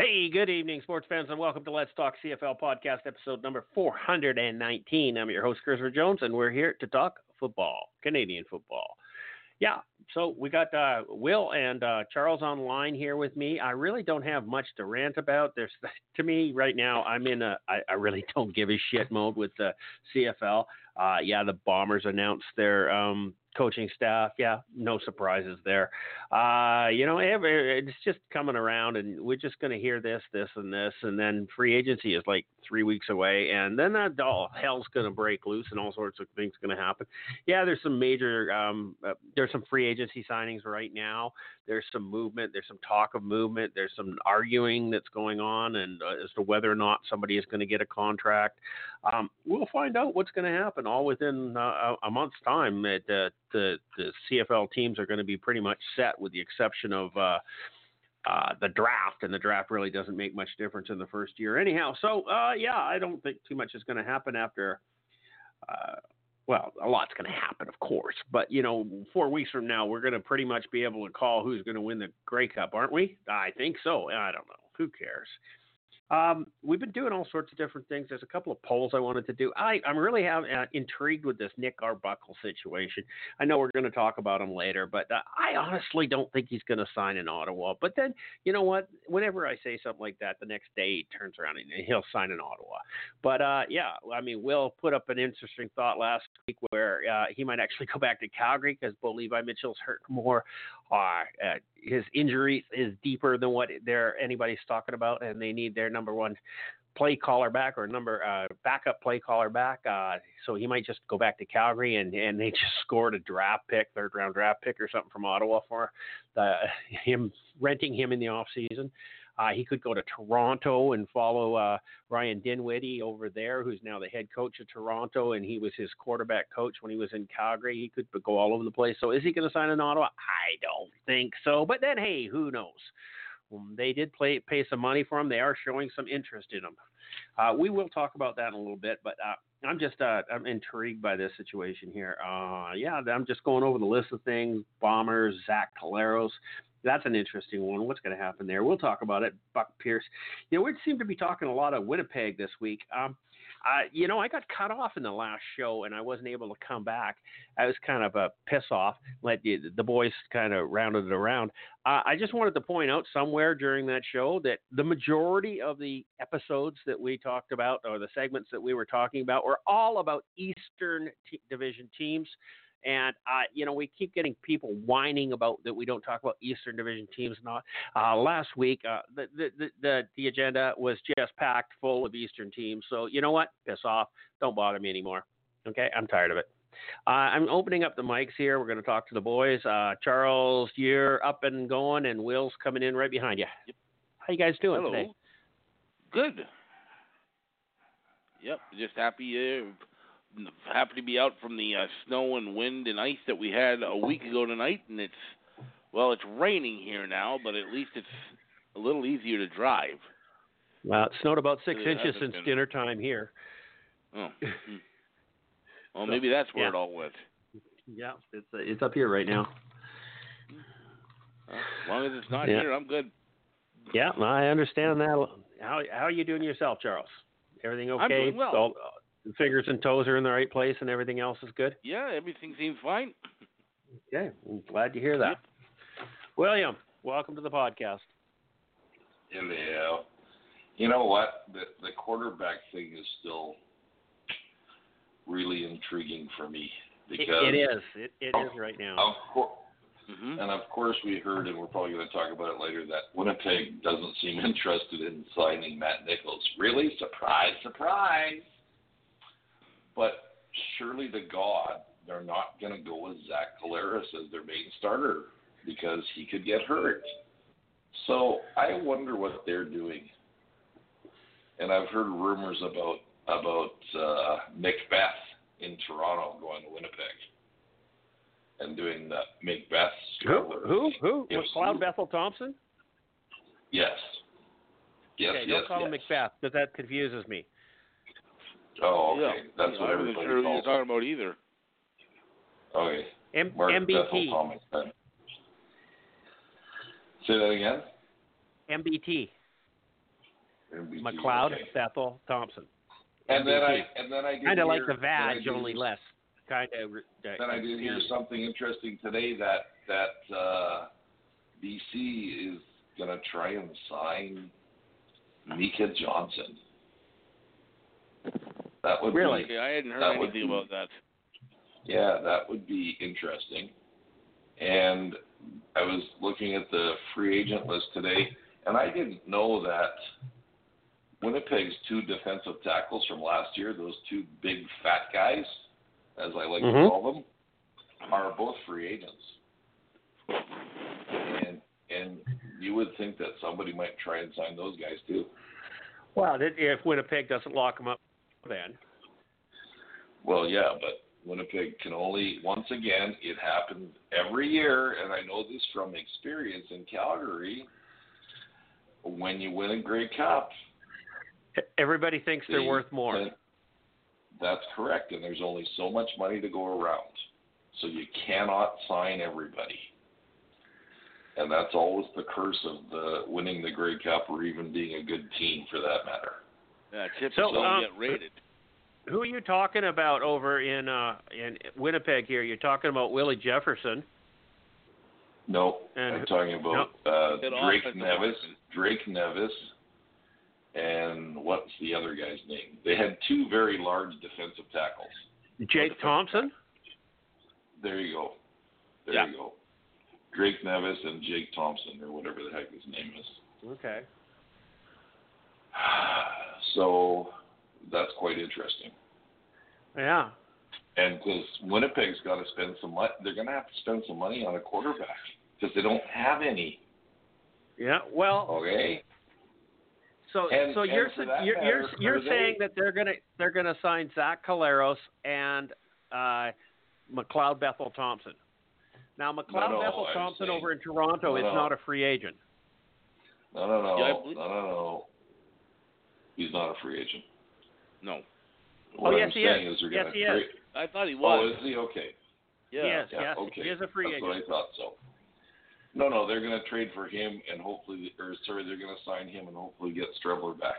Hey, good evening, sports fans, and welcome to Let's Talk CFL podcast, episode number 419. I'm your host, Christopher Jones, and we're here to talk football, Canadian football. Yeah, so we got uh, Will and uh, Charles online here with me. I really don't have much to rant about. There's to me right now, I'm in a I, I really don't give a shit mode with the CFL. Uh, yeah, the Bombers announced their um, coaching staff. Yeah, no surprises there. Uh, you know, it's just coming around, and we're just going to hear this, this, and this, and then free agency is like three weeks away, and then that all hell's going to break loose, and all sorts of things going to happen. Yeah, there's some major, um, uh, there's some free agency signings right now. There's some movement. There's some talk of movement. There's some arguing that's going on, and uh, as to whether or not somebody is going to get a contract. Um, we'll find out what's going to happen all within uh, a month's time. It, uh, the the CFL teams are going to be pretty much set, with the exception of uh, the draft, and the draft really doesn't make much difference in the first year, anyhow. So uh, yeah, I don't think too much is going to happen after. Uh, well, a lot's going to happen, of course, but you know, four weeks from now, we're going to pretty much be able to call who's going to win the Grey Cup, aren't we? I think so. I don't know. Who cares? Um, we've been doing all sorts of different things. There's a couple of polls I wanted to do. I, I'm really have, uh, intrigued with this Nick Arbuckle situation. I know we're going to talk about him later, but uh, I honestly don't think he's going to sign in Ottawa. But then, you know what? Whenever I say something like that, the next day he turns around and he'll sign in Ottawa. But uh, yeah, I mean, Will put up an interesting thought last week where uh, he might actually go back to Calgary because Bo Levi Mitchell's hurt more. Uh, his injury is deeper than what there anybody's talking about, and they need their number one play caller back or number uh, backup play caller back. Uh, so he might just go back to Calgary and and they just scored a draft pick, third round draft pick or something from Ottawa for the, him renting him in the off season. Uh, he could go to Toronto and follow uh, Ryan Dinwiddie over there, who's now the head coach of Toronto, and he was his quarterback coach when he was in Calgary. He could go all over the place. So is he going to sign in Ottawa? I don't think so. But then, hey, who knows? Um, they did play, pay some money for him. They are showing some interest in him. Uh, we will talk about that in a little bit, but uh, I'm just uh, I'm intrigued by this situation here. Uh, yeah, I'm just going over the list of things: Bombers, Zach Collaros that's an interesting one. What's going to happen there? We'll talk about it. Buck Pierce. You know, we seem to be talking a lot of Winnipeg this week. Um, uh, you know, I got cut off in the last show and I wasn't able to come back. I was kind of a piss off. Let the, the boys kind of rounded it around. Uh, I just wanted to point out somewhere during that show that the majority of the episodes that we talked about or the segments that we were talking about were all about Eastern t- Division teams. And uh, you know, we keep getting people whining about that we don't talk about Eastern Division teams. Not uh, last week, uh, the, the the the agenda was just packed full of Eastern teams. So you know what? Piss off. Don't bother me anymore. Okay, I'm tired of it. Uh, I'm opening up the mics here. We're going to talk to the boys. Uh, Charles, you're up and going, and Will's coming in right behind you. How you guys doing Hello. today? Good. Yep, just happy uh, happy to be out from the uh, snow and wind and ice that we had a week ago tonight, and it's well, it's raining here now, but at least it's a little easier to drive. Well, it snowed about six It inches since been- dinner time here. Oh. hmm. Well, So, maybe that's where yeah. it all went. Yeah, it's uh, it's up here right now. Well, as long as it's not Yeah. here, I'm good. Yeah, I understand that. How how are you doing yourself, Charles? Everything okay? I'm doing well. All, fingers and toes are in the right place, and everything else is good. Yeah, everything seems fine. Okay, I'm glad to hear that. Yep. William, welcome to the podcast. Hello. You know what? The the quarterback thing is still really intriguing for me It, because it is. It, it is right now. of course, hmm and of course we heard, and we're probably going to talk about it later, that Winnipeg doesn't seem interested in signing Matt Nichols. Really? Surprise, surprise. But surely the God, they're not going to go with Zach Collaros as their main starter because he could get hurt. So I wonder what they're doing. And I've heard rumors about about uh, Macbeth in Toronto going to Winnipeg and doing the Macbeth. Who? Who? Who? It Was Cloud? Bethel Thompson? Yes. Yes. okay, yes. don't call him. Macbeth because that confuses me. Oh, okay. Yeah. That's Yeah, what I wasn't everybody sure who you were calls talking about either. Okay. M- Mark MBT. Say that again. MBT. MBT, McLeod, okay. Bethel, Thompson. And then I and then I Kind of like the then I Vag, did- only less. Kind of. Then I did hear something interesting today that that uh, BC is going to try and sign Mika Johnson. That would Really? be Okay, I hadn't heard anything be- about that. yeah, that would be interesting. And I was looking at the free agent list today, and I didn't know that Winnipeg's two defensive tackles from last year, those two big fat guys, as I like Mhm. to call them, are both free agents. And and you would think that somebody might try and sign those guys too. Well, if Winnipeg doesn't lock him up, then. Well, yeah, but Winnipeg can only once again it happens every year, and I know this from experience in Calgary. When you win a Grey Cup, Everybody thinks they're worth more. That's correct, and there's only so much money to go around, so you cannot sign everybody. And that's always the curse of the winning the Grey Cup or even being a good team for that matter. Yeah, chips So, don't um, get rated. Who are you talking about over in uh in Winnipeg here? You're talking about Willie Jefferson. No, And I'm who- talking about uh, Drake Nevis. Drake Nevis, and what's the other guy's name? They had two very large defensive tackles. Jake Thompson. There you go. There Yeah. you go. Drake Nevis and Jake Thompson, or whatever the heck his name is. Okay. So that's quite interesting. Yeah. And because Winnipeg's got to spend some money, they're going to have to spend some money on a quarterback because they don't have any. Yeah. Well, Okay. so And- so and you're for su- that you're you're, you're are they- saying that they're gonna they're gonna sign Zach Collaros and uh, McLeod Bethel Thompson. Now McLeod no, Bethel Thompson saying- over in Toronto no, is no. not a free agent. No, no, no, Yeah, believe- no, no, no. He's not a free agent. No, What oh I'm he saying is. is they're yes, going he to is. trade. I thought he was. Oh, was. is he okay? yeah. Yes, Yeah, yes, okay. he is a free That's agent. what I thought so. No, no, they're going to trade for him, and hopefully, or sorry, they're going to sign him and hopefully get Streveler back.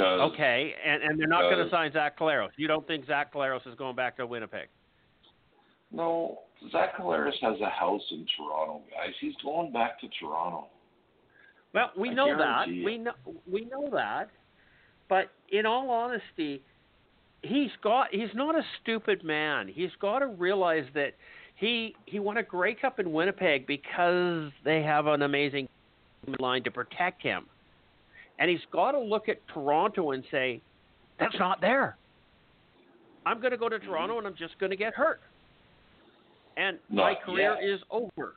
Okay, and and they're not going to sign Zach Collaros. You don't think Zach Collaros is going back to Winnipeg? No, Zach Collaros has a house in Toronto, guys. He's going back to Toronto. Well, we I know that. you. We know we know that. But in all honesty, he's got he's not a stupid man. He's got to realize that he he won a Grey Cup in Winnipeg because they have an amazing line to protect him. And he's got to look at Toronto and say, that's not there. I'm going to go to mm-hmm. Toronto and I'm just going to get hurt. And my career yet. is over.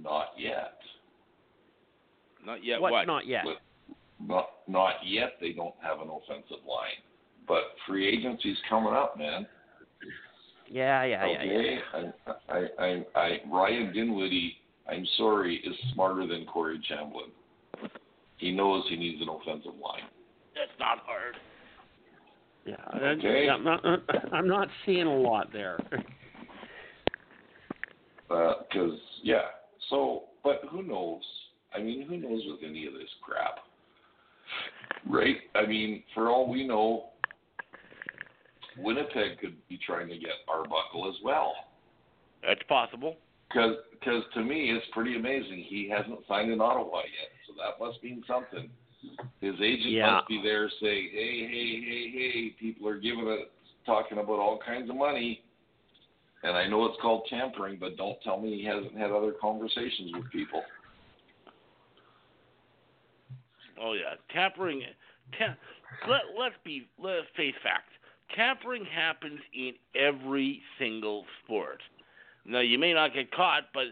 Not yet. Not yet. What's what? not yet? But not not yet. They don't have an offensive line, but free agency's coming up, man. Yeah, yeah, yeah, yeah. okay, I, I, I, I, Ryan Dinwiddie, I'm sorry, is smarter than Corey Chamblin. He knows he needs an offensive line. That's not hard. Yeah, Okay. I'm not, uh, I'm not seeing a lot there. Uh, because yeah, so but who knows? I mean, who knows with any of this crap, right? I mean, for all we know, Winnipeg could be trying to get Arbuckle as well. That's possible. Because to me, it's pretty amazing. He hasn't signed in Ottawa yet, so that must mean something. His agent Yeah. must be there saying, "Hey, hey, hey, hey, people are giving it, talking about all kinds of money." And I know it's called tampering, but don't tell me he hasn't had other conversations with people. Oh yeah, tampering. Ta- let let's be let's face facts. Tampering happens in every single sport. Now you may not get caught, but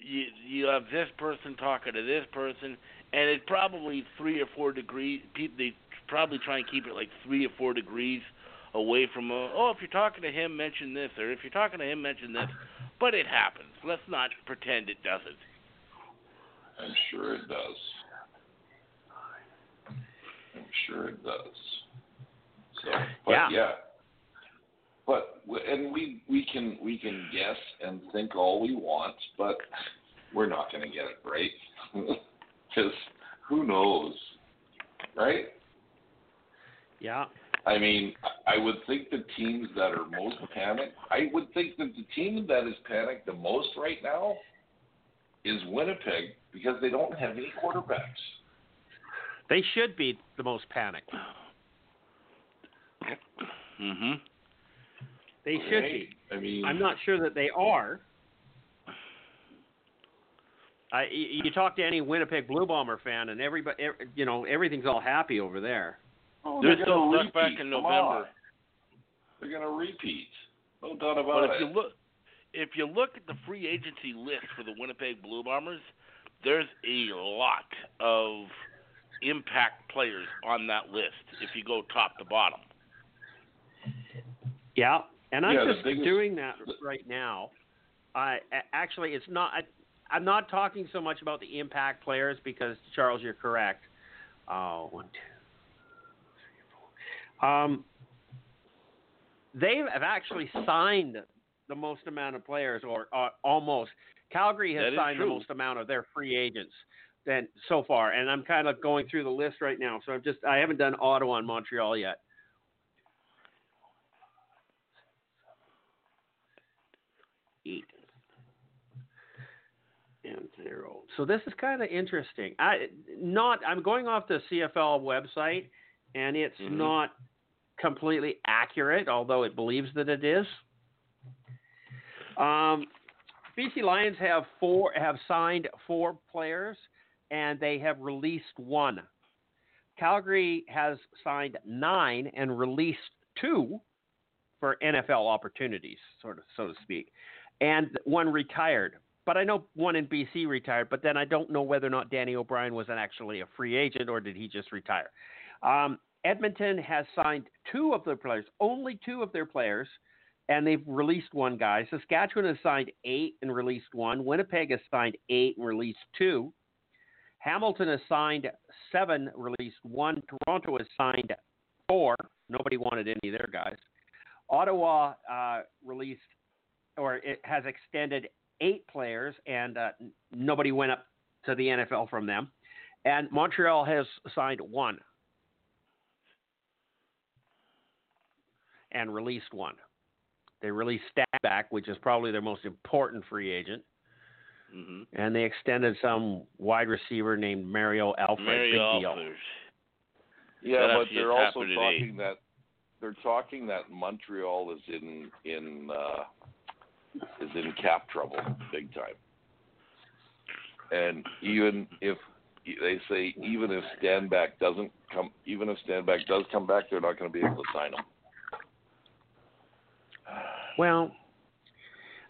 you you have this person talking to this person, and it probably three or four degrees. People they probably try and keep it like three or four degrees away from. Uh, oh, if you're talking to him, mention this, or if you're talking to him, mention this. But it happens. Let's not pretend it doesn't. I'm sure it does. Sure it does. So, but Yeah. yeah. But and we we can we can guess and think all we want, but we're not going to get it right because who knows, right? Yeah. I mean, I would think the teams that are most panicked. I would think that the team that is panicked the most right now is Winnipeg because they don't have any quarterbacks. They should be the most panicked. Mm-hmm. They should right? be. I mean, I'm not sure that they are. I, y- you talk to any Winnipeg Blue Bomber fan, and everybody, you know, everything's all happy over there. Oh, They're they're still gonna stuck back repeat. in November. They're going to repeat. No doubt about But if it. you look, if you look at the free agency list for the Winnipeg Blue Bombers, there's a lot of impact players on that list. If you go top to bottom. Yeah, and I'm Yeah, just biggest- doing that right now. I a- actually, it's not. I, I'm not talking so much about the impact players because Charles, you're correct. Oh, one, two, three, four. Um, they have actually signed the most amount of players, or uh, almost. Calgary has That is signed the most amount of their free agents than so far, and I'm kind of going through the list right now. So I'm just I haven't done Ottawa and Montreal yet. eight and zero. So this is kind of interesting. I not I'm going off the CFL website, and it's Mhm. not completely accurate, although it believes that it is. Um, BC Lions have four have signed four players, and they have released one. Calgary has signed nine and released two for NFL opportunities, sort of so to speak, and one retired. But I know one in BC retired, but then I don't know whether or not Danny O'Brien was an actually a free agent or did he just retire. Um, Edmonton has signed two of their players, only two of their players, and they've released one guy. Saskatchewan has signed eight and released one. Winnipeg has signed eight and released two. Hamilton has signed seven, released one. Toronto has signed four. Nobody wanted any of their guys. Ottawa uh, released or it has extended eight players, and uh, nobody went up to the NFL from them. And Montreal has signed one and released one. They released Stanback, which is probably their most important free agent, hmm and they extended some wide receiver named Mario Alford. Mary Big deal. Yeah, That but they're also happened today. talking that they're talking that Montreal is in in uh, is in cap trouble big time. And even if they say even if Stanback doesn't come, even if Stanback does come back, they're not going to be able to sign him. Well,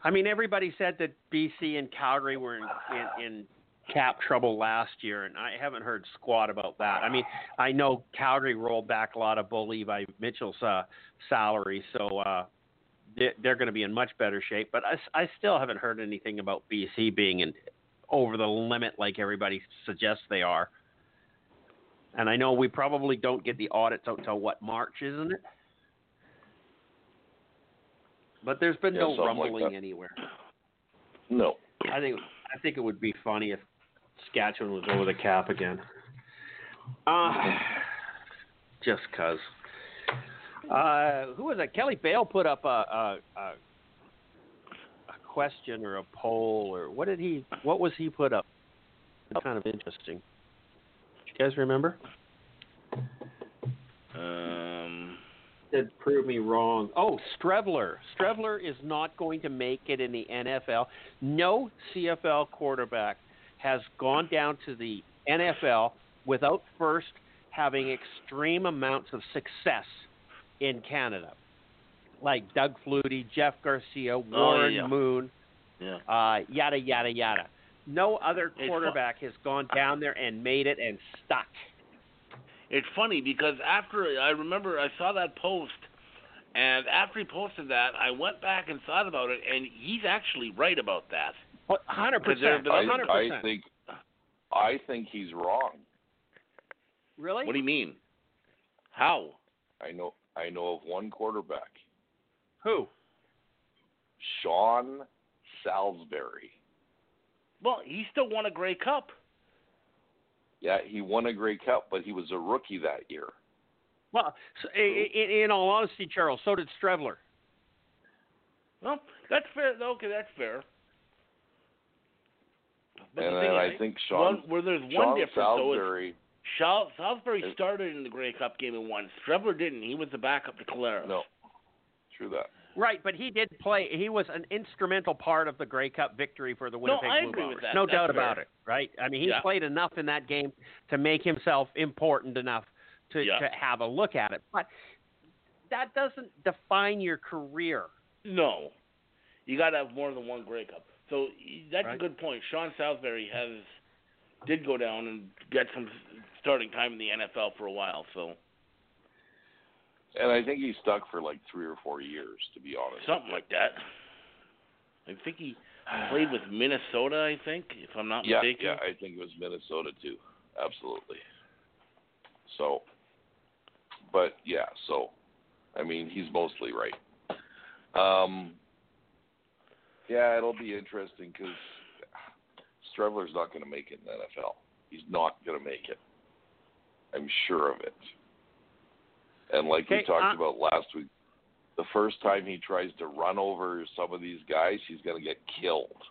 I mean, everybody said that BC and Calgary were in, in, in cap trouble last year, and I haven't heard squat about that. I mean, I know Calgary rolled back a lot of Bo Levi Mitchell's uh, salary, so uh, they, they're going to be in much better shape. But I, I still haven't heard anything about BC being in over the limit like everybody suggests they are. And I know we probably don't get the audits out till what March, isn't it? But there's been Yeah, no something like rumbling anywhere. No. I think I think it would be funny if Saskatchewan was over the cap again. Uh, just cause. Uh, who was it? Kelly Bale put up a, a, a a question or a poll or what did he? What was he put up? Kind of interesting. You guys remember? Um, Did prove me wrong. Oh, Streveler. Streveler is not going to make it in the NFL. No CFL quarterback has gone down to the NFL without first having extreme amounts of success in Canada. Like Doug Flutie, Jeff Garcia, Warren yeah. Moon, Yeah. uh, yada yada yada. No other quarterback has gone down there and made it and stuck. It's funny because after I remember I saw that post, and after he posted that, I went back and thought about it, and he's actually right about that. Hundred Because there have percent. I, I think I think he's wrong. Really? What do you mean? How? I know I know of one quarterback, Who? Sean Salisbury. Well, he still won a Grey Cup. Yeah, he won a Grey Cup, but he was a rookie that year. Well, so, i- i- in all honesty, Charles, so did Streveler. Well, that's fair. Okay, that's fair. But and the then thing I is, think one, Sean where there's one Sean difference though is Salisbury. Salisbury is- started in the Grey Cup game and won. Streveler didn't. He was the backup to Calera. No, true that. Right, but he did play. He was an instrumental part of the Grey Cup victory for the Winnipeg I Blue agree Bombers. No That's doubt fair. about it. Right? I mean, he Yeah. played enough in that game to make himself important enough to Yeah. to have a look at it. But that doesn't define your career. No, you got to have more than one Grey Cup. So that's a good point. Sean Salisbury has did go down and get some starting time in the NFL for a while. So And I think he stuck for like three or four years, to be honest. something like that. I think he played with Minnesota. I think, if I'm not yeah, mistaken. yeah, I think it was Minnesota too. Absolutely. So, but yeah, so I mean, he's mostly right. Um, yeah, it'll be interesting because Streveler's not going to make it in the NFL. He's not going to make it. I'm sure of it. And like we talked uh- about last week, the first time he tries to run over some of these guys, he's going to get killed.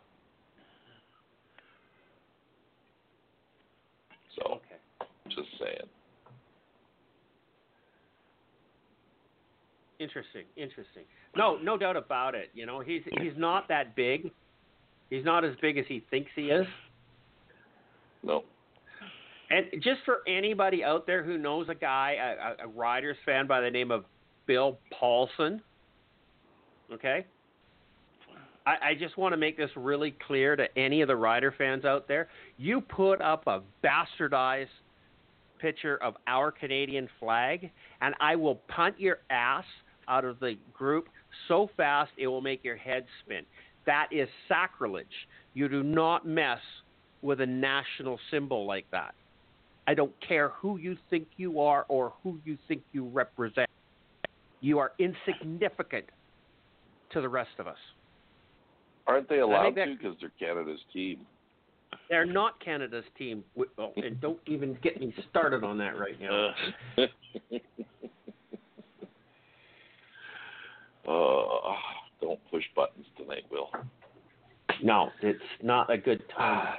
So, Okay. just saying. Interesting, interesting. No, no doubt about it. You know, he's he's not that big. He's not as big as he thinks he is. No. And just for anybody out there who knows a guy, a, a, Riders fan by the name of Bill Paulson, okay? I, I just want to make this really clear to any of the Rider fans out there. You put up a bastardized picture of our Canadian flag, and I will punt your ass out of the group so fast it will make your head spin. That is sacrilege. You do not mess with a national symbol like that. I don't care who you think you are or who you think you represent. You are insignificant to the rest of us. Aren't they allowed to because they're Canada's team? They're not Canada's team. Oh, and don't even get me started on that right now. Uh, uh, don't push buttons tonight, Will. No, it's not a good time.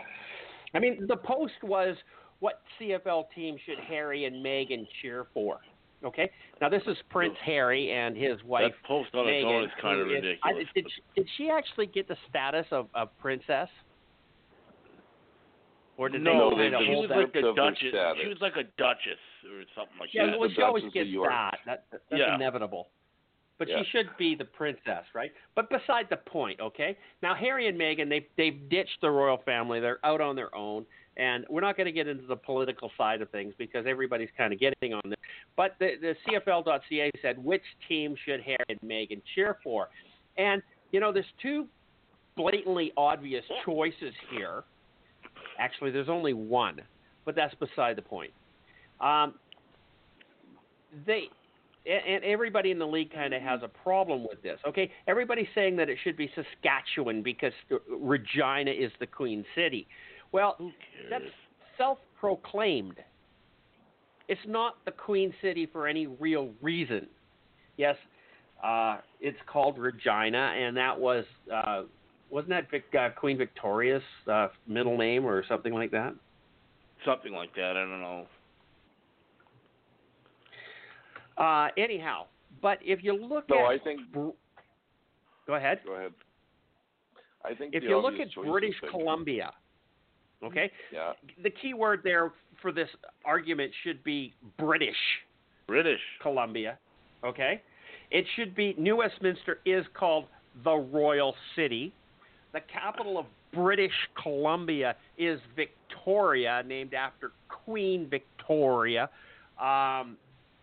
I mean, the post was what CFL team should Harry and Meghan cheer for? Okay. Now this is Prince Harry and his wife that post on its own is kind of who is- I- ridiculous. did, she, did she actually get the status of, of princess? Or did no, they kind of she hold was like the of her Duchess. status. She was like a Duchess or something like Yeah, that. well, she always gets that. that that's Yeah. inevitable. But Yeah. she should be the princess, right? But beside the point, okay? Now Harry and Meghan, they they've ditched the royal family. They're out on their own, and we're not going to get into the political side of things because everybody's kind of getting on this. But the the CFL.ca said which team should Harry and Meghan cheer for, and you know there's two blatantly obvious choices here. Actually, there's only one, but that's beside the point. Um, they and and everybody in the league kind of has a problem with this. Okay, everybody's saying that it should be Saskatchewan because Regina is the Queen City. Well, Who that's self-proclaimed. It's not the Queen City for any real reason. Yes, uh, it's called Regina, and that was uh, wasn't that Vic, uh, Queen Victoria's uh, middle name or something like that? Something like that. I don't know. Uh, anyhow, but if you look No, at No, I think. Br- go ahead. Go ahead. I think If you look at British Big- Columbia, okay, Yeah. the key word there for this argument should be British British. Columbia, okay? It should be New Westminster is called the Royal City. the capital of British Columbia is Victoria, named after Queen Victoria, um,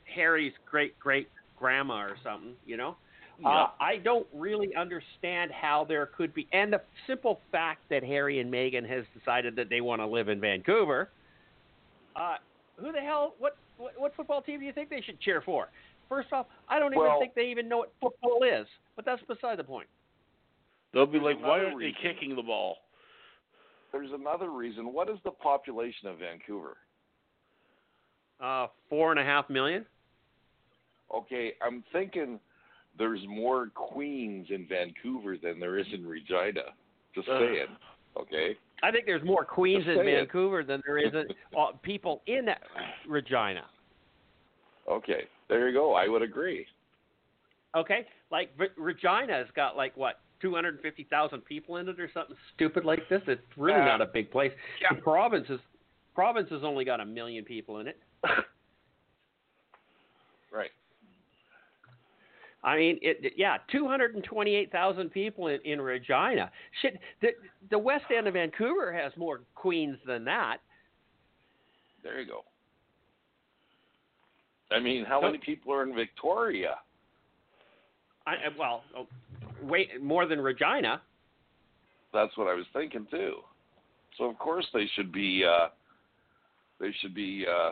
Harry's great great grandma or something. You know. Uh, I don't really understand how there could be, and the simple fact that Harry and Meghan has decided that they want to live in Vancouver. Uh, who the hell? What, what what football team do you think they should cheer for? First off, I don't even think they even know what football is. But that's beside the point. They'll be like, why aren't they kicking the ball? There's another reason. What is the population of Vancouver? Uh, four and a half million. Okay, I'm thinking there's more queens in Vancouver than there is in Regina. Just Ugh. saying. Okay. I think there's more queens in saying. Vancouver than there is in, uh, people in Regina. Okay. There you go. I would agree. Okay, like V- Regina's got like what 250,000 people in it or something stupid like this. It's really Uh, not a big place. yeah. The province is province has only got a million people in it. Right. I mean, it, yeah, 228,000 people in, in Regina. Shit, the the west end of Vancouver has more queens than that. There you go. I mean, how So- many people are in Victoria? I, I- well, oh, way more than Regina. That's what I was thinking too. So of course they should be uh they should be uh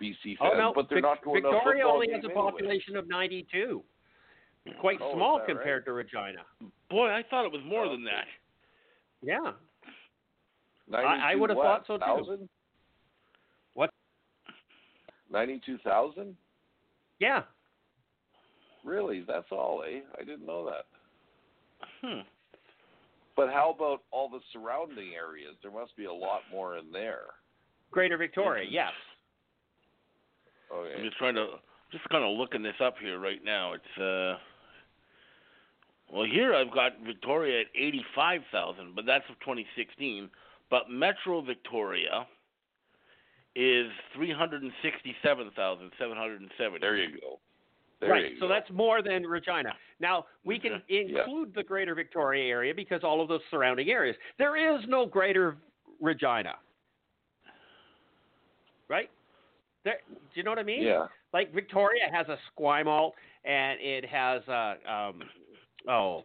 BC fans, Oh no, but they're Vic- not going to a Victoria only has a anyway. population of 92. Quite Oh, small that compared to Regina. Boy, I thought it was more than that. Yeah. 92 I would have what, thought so, too. thousand? What? Ninety-two thousand? Yeah. Really? That's all, eh? I didn't know that. Hmm. But how about all the surrounding areas? There must be a lot more in there. Greater Victoria, yes. Okay. I'm just trying to just kind of looking this up here right now. It's uh well here I've got Victoria at 85,000, but that's of 2016. But Metro Victoria is 367,770. There you go. There right. you So go. that's more than Regina. Now, we can Yeah. include the Greater Victoria area because all of those surrounding areas. There is no Greater Regina. Right? There, do you know what I mean? yeah. Like Victoria has a Esquimalt and it has a um oh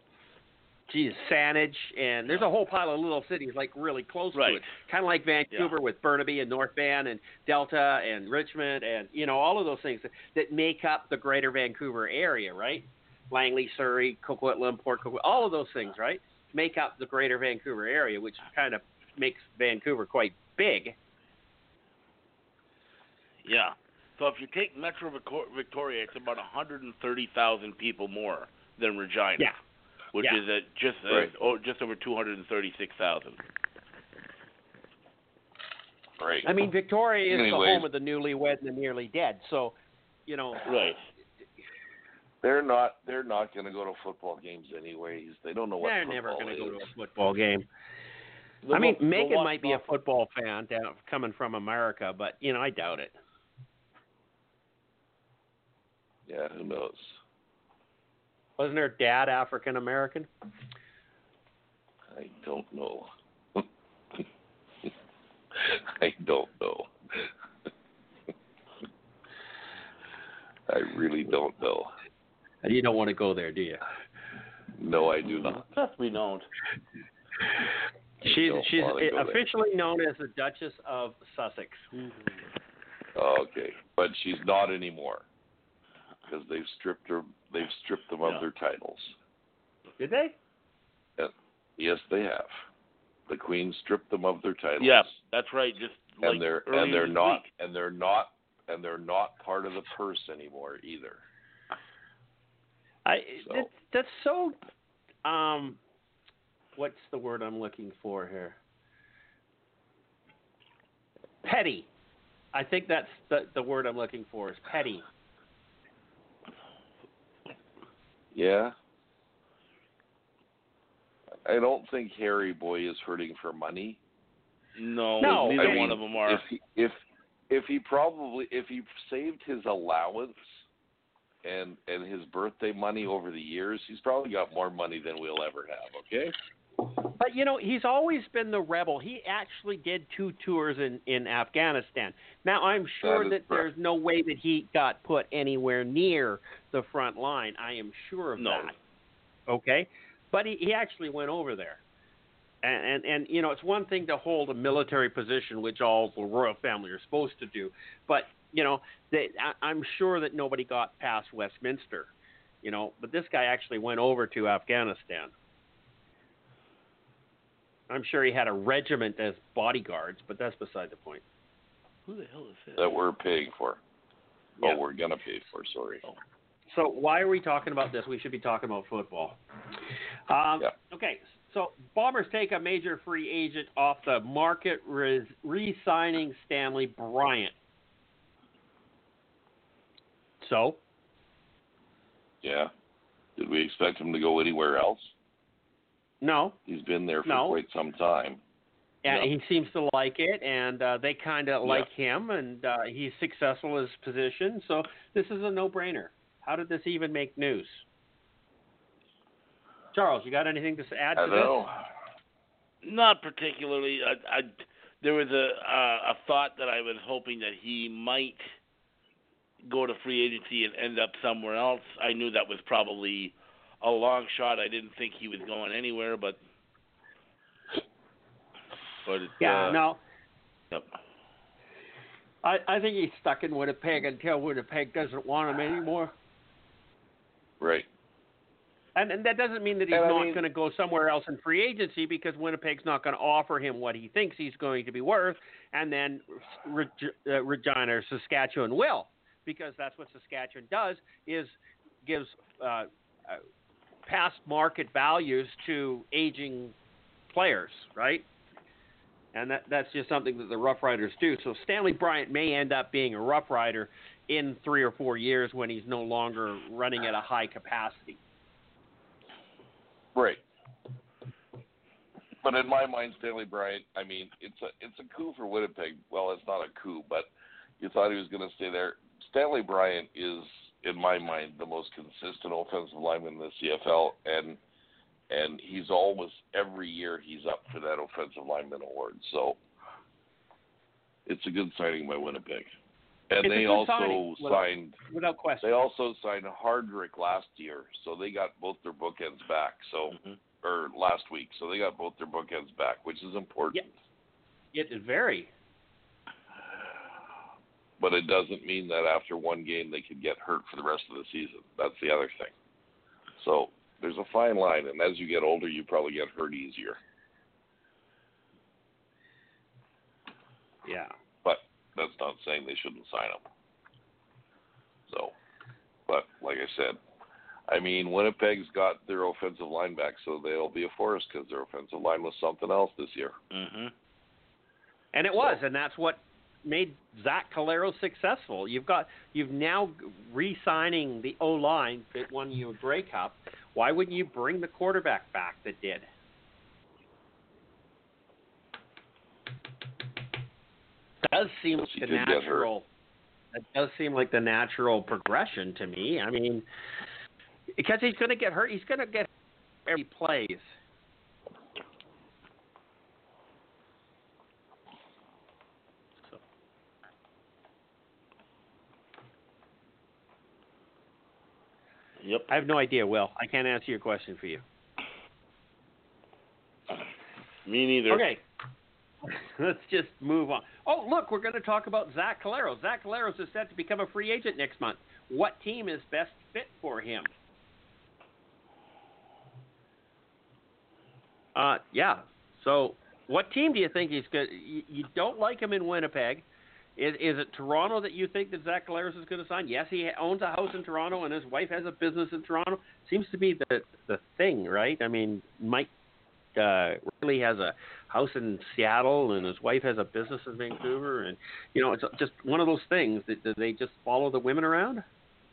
geez, Saanich and there's a whole pile of little cities like really close to it. Kind of like Vancouver with Burnaby and North Van and Delta and Richmond and you know all of those things that, that make up the greater Vancouver area, right? Langley, Surrey, Coquitlam, Port Coquitlam, all of those things, right? Make up the greater Vancouver area, which kind of makes Vancouver quite big. Yeah. So if you take Metro Victoria, it's about 130,000 people more than Regina. Yeah. Which Yeah. is at just uh, Right. oh, just over 236,000. Right. I mean, Victoria is the home of the newlywed and the nearly dead. So, you know, Right. They're not. They're not going to go to football games anyways. They don't know what they're football never going to is. go to a football game. They'll I mean, go- Meghan might be a football fan down, coming from America, but you know, I doubt it. Yeah, who knows? Wasn't her dad African American? I don't know. I don't know. I really don't know. You don't want to go there, do you? No, I do not. Yes, we don't. She's don't she's wanna there. officially known as the Duchess of Sussex. Mm-hmm. Okay, but she's not anymore because they've stripped her. They've stripped them Yeah. of their titles. Did they? Yes, they have. The Queen stripped them of their titles. Yeah, that's right. Just like and they're and they're not week. and they're not and they're not part of the purse anymore either. I So- that, that's so. Um, what's the word I'm looking for here? Petty. I think that's the the word I'm looking for is petty. Yeah. I don't think Harry Boy is hurting for money. No, No, neither I mean, one of them are. If he, if if he probably if he saved his allowance and and his birthday money over the years, he's probably got more money than we'll ever have. Okay. But you know, he's always been the rebel. He actually did two tours in in Afghanistan. Now I'm sure That that, there's no way that he got put anywhere near the front line. I am sure of No. that. Okay, but he, he actually went over there. And, and and you know it's one thing to hold a military position, which all the royal family are supposed to do, but you know they, I, I'm sure that nobody got past Westminster, you know. But this guy actually went over to Afghanistan. I'm sure he had a regiment as bodyguards, but that's beside the point. Who the hell is this? that we're paying for. Yeah. Oh, we're gonna pay for. Sorry. So why are we talking about this? We should be talking about football. Um, Yeah. Okay, so Bombers take a major free agent off the market, re- re-signing Stanley Bryant. So Yeah. Did we expect him to go anywhere else? No, He's been there for No. quite some time. and Yeah. he seems to like it, and uh, they kind of Yeah. like him, and uh, he's successful in his position. So this is a no-brainer. How did this even make news? Charles, you got anything to add to I this? know. Not particularly. I, I, there was a uh, a thought that I was hoping that he might go to free agency and end up somewhere else. I knew that was probably a long shot. I didn't think he was going anywhere, but but it's, Yeah, uh, no. Yep. I, I think he's stuck in Winnipeg until Winnipeg doesn't want him anymore. Right. And, and that doesn't mean that he's And I not mean- going to go somewhere else in free agency because Winnipeg's not going to offer him what he thinks he's going to be worth, and then Reg, uh, Regina or Saskatchewan will, because that's what Saskatchewan does is gives uh, uh, past market values to aging players, right? And that that's just something that the Rough Riders do. So Stanley Bryant may end up being a Rough Rider in three or four years when he's no longer running at a high capacity. Right. But in my mind, Stanley Bryant, I mean, it's a it's a coup for Winnipeg. Well, it's not a coup, but you thought he was going to stay there. Stanley Bryant is, in my mind, the most consistent offensive lineman in the CFL, and and he's always every year he's up for that offensive lineman award. So it's a good signing by Winnipeg. And It's they also signing, signed Without question. they also signed Hardrick last year, so they got both their bookends back. So Mhm. or last week, so they got both their bookends back, which is important. It is very. But it doesn't mean that after one game they could get hurt for the rest of the season. That's the other thing. So there's a fine line, and as you get older, you probably get hurt easier. Yeah. But that's not saying they shouldn't sign him. So, but like I said, I mean, Winnipeg's got their offensive line back, so they'll be a force because their offensive line was something else this year. Mm-hmm. And it was, and that's what made Zach Calero successful. You've got you've now re-signing the O line that won you a Grey Cup. Why wouldn't you bring the quarterback back that did? Does seem like the did get hurt. natural. That does seem like the natural progression to me. I mean, because he's going to get hurt. He's going to get every plays. Yep. I have no idea, Will. I can't answer your question for you. Me neither. Okay. Let's just move on. Oh, look, we're going to talk about Zach Collaros. Zach Collaros is set to become a free agent next month. What team is best fit for him? Uh, yeah. So, what team do you think he's good? You, you don't like him in Winnipeg. Is, is it Toronto that you think that Zach Collaros is going to sign? Yes, he owns a house in Toronto, and his wife has a business in Toronto. Seems to be the the thing, right? I mean, Mike uh, Reilly has a house in Seattle, and his wife has a business in Vancouver, and you know, it's just one of those things that, that they just follow the women around. Is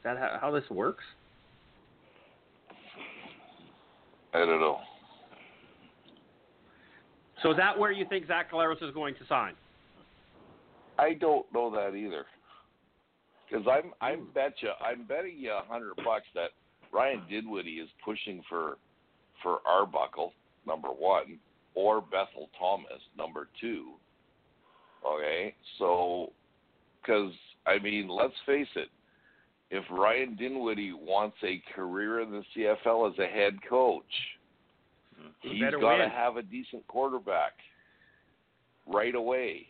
that how, how this works? I don't know. So is that where you think Zach Collaros is going to sign? I don't know that either. Because I'm I'm betcha I'm betting you a hundred bucks that Ryan Dinwiddie is pushing for for Arbuckle, number one, or Bethel Thomas, number two. Okay, so because I mean, let's face it, if Ryan Dinwiddie wants a career in the CFL as a head coach, he's got to have a decent quarterback right away.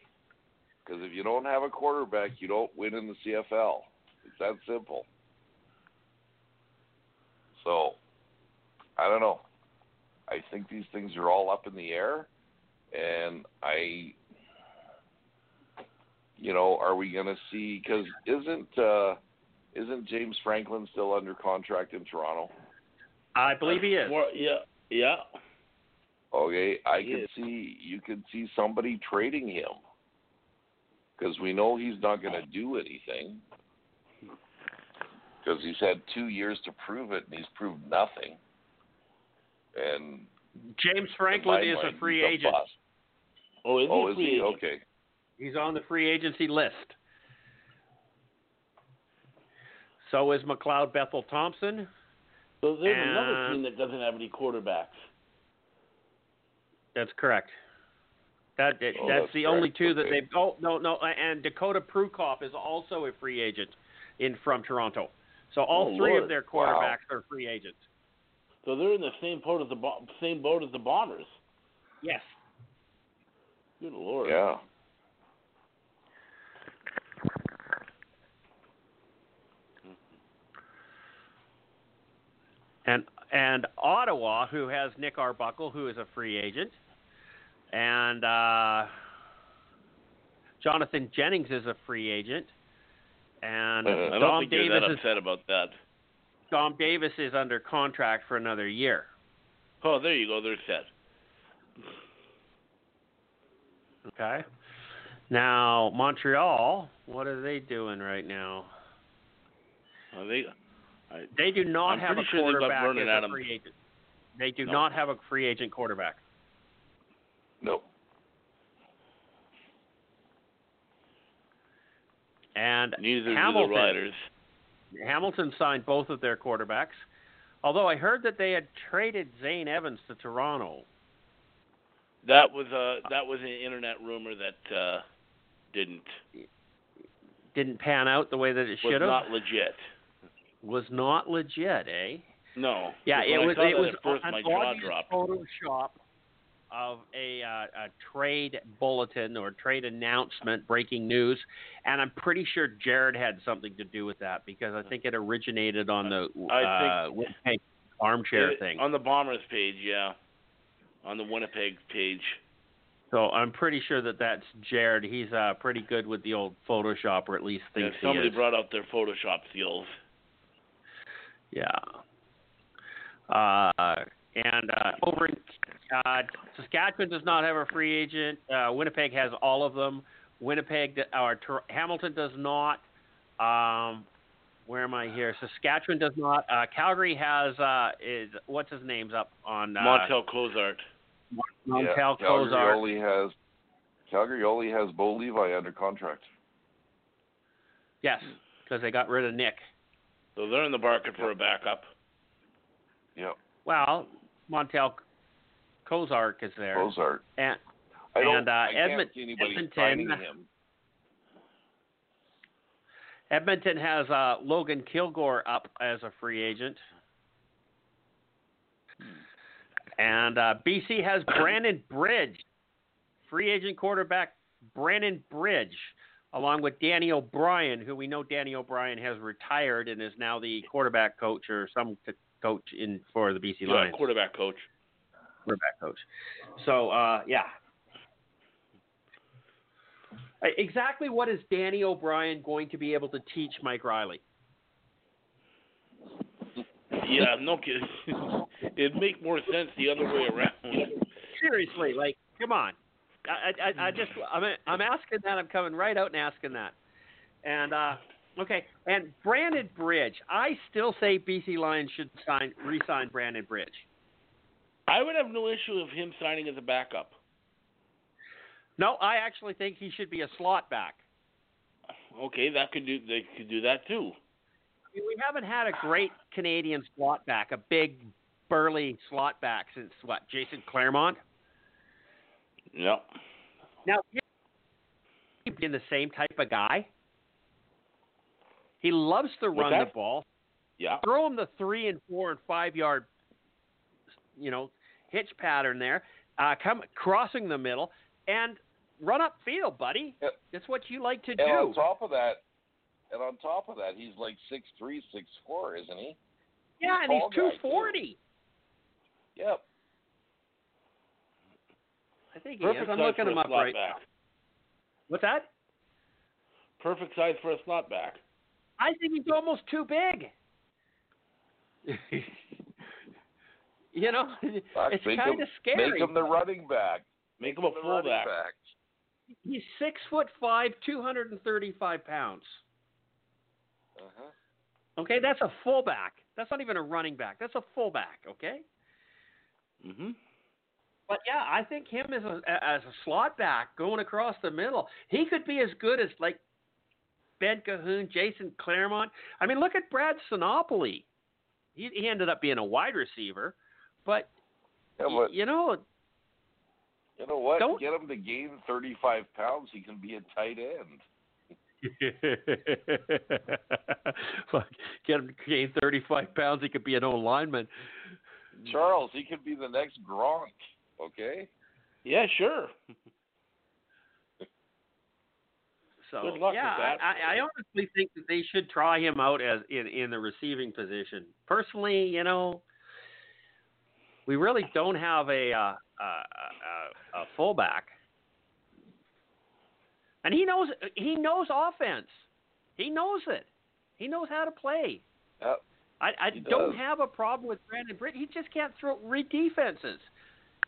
Because if you don't have a quarterback, you don't win in the CFL. It's that simple. So, I don't know. I think these things are all up in the air, and I, you know, are we going to see? Because isn't uh, isn't James Franklin still under contract in Toronto? I believe he is. Well, yeah, yeah. Okay, I He could is. see you could see somebody trading him because we know he's not going to do anything because he's had two years to prove it and he's proved nothing. And James Franklin is mind, a free he's agent. bust. Oh, is Oh, he is he agent? okay? He's on the free agency list. So is McLeod Bethel Thompson. So there's another team that doesn't have any quarterbacks. That's correct. That, that- Oh, that's, that's the only correct. two that Okay. they've. Oh no, no, and Dakota Prukop is also a free agent in from Toronto. So all Oh, three Lord. of their Wow. quarterbacks are free agents. So they're in the same boat as the Bo- same boat as the Bombers. Yes. Good lord. Yeah. And and Ottawa, who has Nick Arbuckle, who is a free agent, and uh, Jonathan Jennings is a free agent, and Uh, I don't Dom think you're Davis that is upset about that. Dom Davis is under contract for another year. Oh, there you go. They're set. Okay. Now Montreal, what are they doing right now? They, I, They do not I'm have a sure quarterback as a free agent. They do No. not have a free agent quarterback. No. And neither Hamilton. the Riders. Hamilton signed both of their quarterbacks. Although I heard that they had traded Dane Evans to Toronto. That was uh that was an internet rumor that uh didn't Didn't pan out the way that it should have. Was not legit. was not legit, eh? No. Yeah, it was. I saw It was first my jaw dropped. Photoshop of a, uh, a trade bulletin or trade announcement, breaking news, and I'm pretty sure Jared had something to do with that because I think it originated on the uh, Winnipeg armchair It- thing. On the Bombers page, yeah. On the Winnipeg page. So I'm pretty sure that that's Jared. He's uh, pretty good with the old Photoshop, or at least Yeah, thinks he somebody brought out their Photoshop skills. Yeah. And uh, over in uh, Saskatchewan does not have a free agent. Uh, Winnipeg has all of them. Winnipeg or Tor- Hamilton does not. Um, where am I here? Saskatchewan does not. Uh, Calgary has uh, is what's his name's up on uh, Montel Cozart. Montel yeah. Calgary Cozart. only has Calgary only has Bo Levi under contract. Yes, because they got rid of Nick. So they're in the market for a backup. Yep. Well, Montel Cozart is there, Bozart. and I don't. And, uh, I can't Edmont- see Edmonton- him. Edmonton has uh, Logan Kilgore up as a free agent. And uh, BC has Brandon Bridge, free agent quarterback Brandon Bridge, along with Danny O'Brien, who we know Danny O'Brien has retired and is now the quarterback coach or some c- coach in for the BC Yeah, Lions, quarterback coach. quarterback coach. So uh, yeah. Exactly what is Danny O'Brien going to be able to teach Mike Reilly? Yeah, no kidding. It'd make more sense the other way around. Seriously, like, come on. I, I, I just, I'm, I'm asking that. I'm coming right out and asking that. And uh, okay, and Brandon Bridge. I still say BC Lions should sign, re-sign Brandon Bridge. I would have no issue of him signing as a backup. No, I actually think he should be a slot back. Okay, that could do. They could do that too. I mean, we haven't had a great Canadian slot back, a big burly slot back since what? Jason Clermont. Yep. Now, been the same type of guy. He loves to run the ball. Yeah. Throw him the three and four and five yard, you know, hitch pattern there. Uh, come crossing the middle and run up field, buddy. Yep. That's what you like to And do. on top of that, and on top of that, he's like six three, six four, isn't he? yeah, and he's tall guy, two too. forty. Yep. I think he Perfect is. I'm looking him up right. back. What's that? Perfect size for a slot back. I think he's almost too big. you know, Fuck, it's kind of scary. Make him the running back. Make him a fullback. back. He's six foot five, two hundred and thirty-five pounds. Uh-huh. Okay, that's a fullback. That's not even a running back. That's a fullback. Okay, Mm-hmm. but yeah, I think him as a as a slot back going across the middle, he could be as good as like Ben Cahoon, Jason Clermont. I mean, look at Brad Sinopoli. He, he ended up being a wide receiver, but, Yeah, but you know, you know what? don't- Get him to gain thirty-five pounds. He can be a tight end. Fuck, get him to gain 35 pounds. He could be an old lineman. Charles, he could be the next Gronk. Okay. Yeah, sure. So Good luck yeah. I, I honestly think that they should try him out as in in the receiving position. Personally, you know, we really don't have a uh, a, a, a fullback, and he knows he knows offense. He knows it. He knows how to play. Yep. I, I don't does. have a problem with Brandon Bridge. He just can't throw read defenses.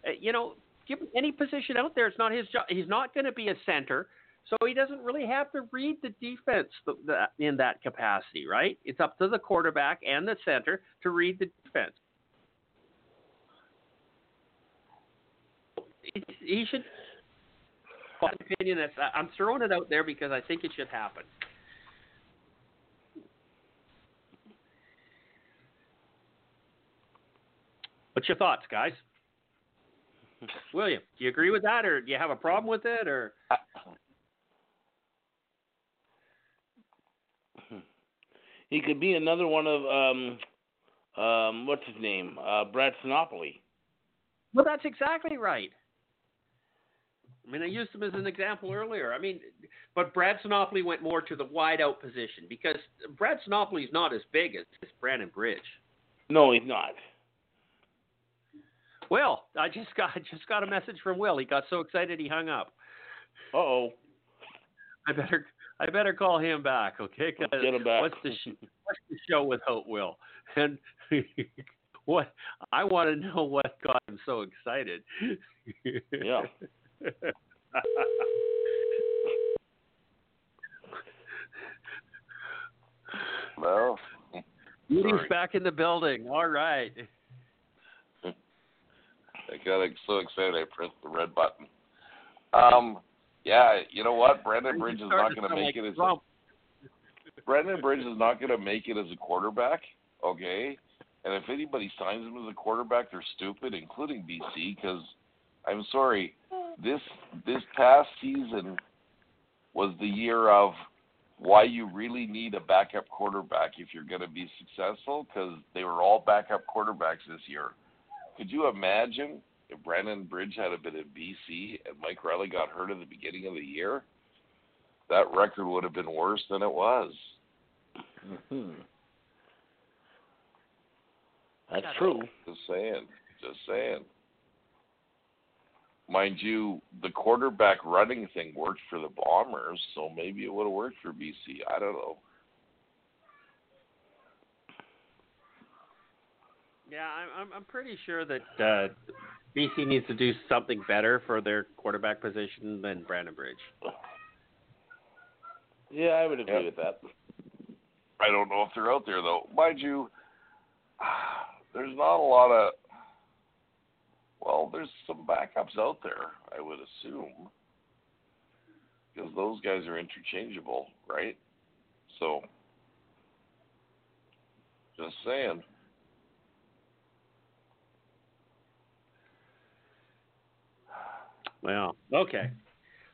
Uh, you know, give him any position out there. It's not his job. He's not going to be a center, so he doesn't really have to read the defense in that capacity, right? It's up to the quarterback and the center to read the defense. He, he should. My opinion, that's I'm throwing it out there because I think it should happen. What's your thoughts, guys? William, do you agree with that, or do you have a problem with it, or He could be another one of um um what's his name? Uh Brad Sinopoli. well, that's exactly right. I mean, I used him as an example earlier. I mean, but Brad Sinopoli went more to the wide out position because Brad Sinopoli is not as big as, as Brandon Bridge. No, he's not. Will, I just got just got a message from Will. He got so excited he hung up. Uh oh. I better I better call him back, okay? 'Cause Get him back. What's the sh- what's the show without Will? And what I want to know what got him so excited. Yeah. No. Rudy's Sorry. back in the building. All right. I got so excited I pressed the red button. Um, yeah, you know what? Brandon Bridge is not going to make like it as Trump. a, Brandon Bridge is not going to make it as a quarterback. Okay, and if anybody signs him as a quarterback, they're stupid, including BC. Because I'm sorry, this this past season was the year of why you really need a backup quarterback if you're going to be successful. Because they were all backup quarterbacks this year. Could you imagine Brandon Bridge had a bit of BC and Mike Reilly got hurt at the beginning of the year? That record would have been worse than it was. Hmm. That's true. Just saying. Just saying. Mind you, the quarterback running thing worked for the Bombers, so maybe it would have worked for BC. I don't know. Yeah, I'm I'm, I'm pretty sure that uh, BC needs to do something better for their quarterback position than Brandon Bridge. Yeah, I would agree Yep. with that. I don't know if they're out there though. Mind you, there's not a lot of. Well, there's some backups out there. I would assume, because those guys are interchangeable, right? So, just saying. Well, okay.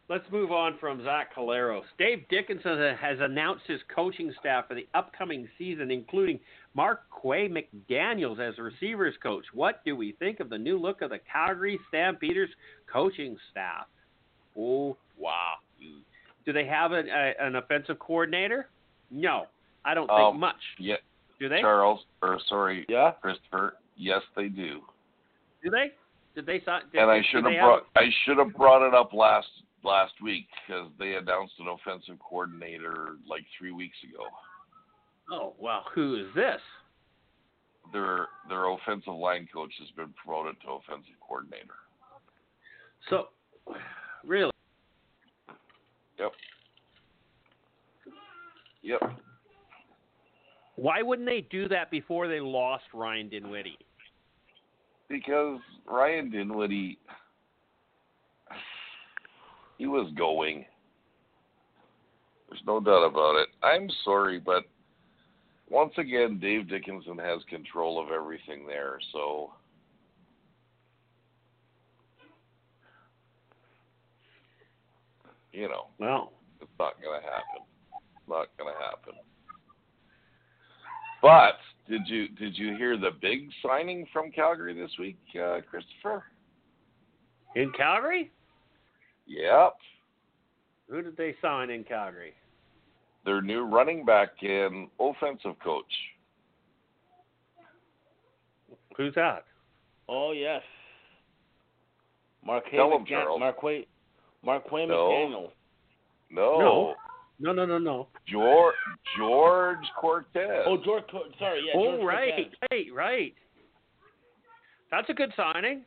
Let's move on from Zach Collaros. Dave Dickenson has announced his coaching staff for the upcoming season, including Mark Quay McDaniels as receivers coach. What do we think of the new look of the Calgary Stampeders coaching staff? Oh, wow. Do they have a, a, an offensive coordinator? No, I don't think Um, much. Yeah, Do they? Charles, or sorry, Yeah. Christopher. Yes, they do. Do they? Did they sign? Did, and I should have brought I should have brought it up last last week because they announced an offensive coordinator like three weeks ago. Oh well, who is this? Their their offensive line coach has been promoted to offensive coordinator. So, really? Yep. Yep. Why wouldn't they do that before they lost Ryan Dinwiddie? Because Ryan Dinwiddie, he was going. There's no doubt about it. I'm sorry, but once again, Dave Dickenson has control of everything there. So, you know, Well, it's not going to happen. Not going to happen. But did you did you hear the big signing from Calgary this week, uh, Christopher? in Calgary, Yep. who did they sign in Calgary? Their new running back and offensive coach. Who's that? Oh yes. Mark Tell him, McDan- Charles. Mark Way, Mark Way No. McDaniel. No. No. No, no, no, no. George George Cortez. Oh, George. Co- sorry, yeah. oh, right, Cortez. right, right. That's a good signing.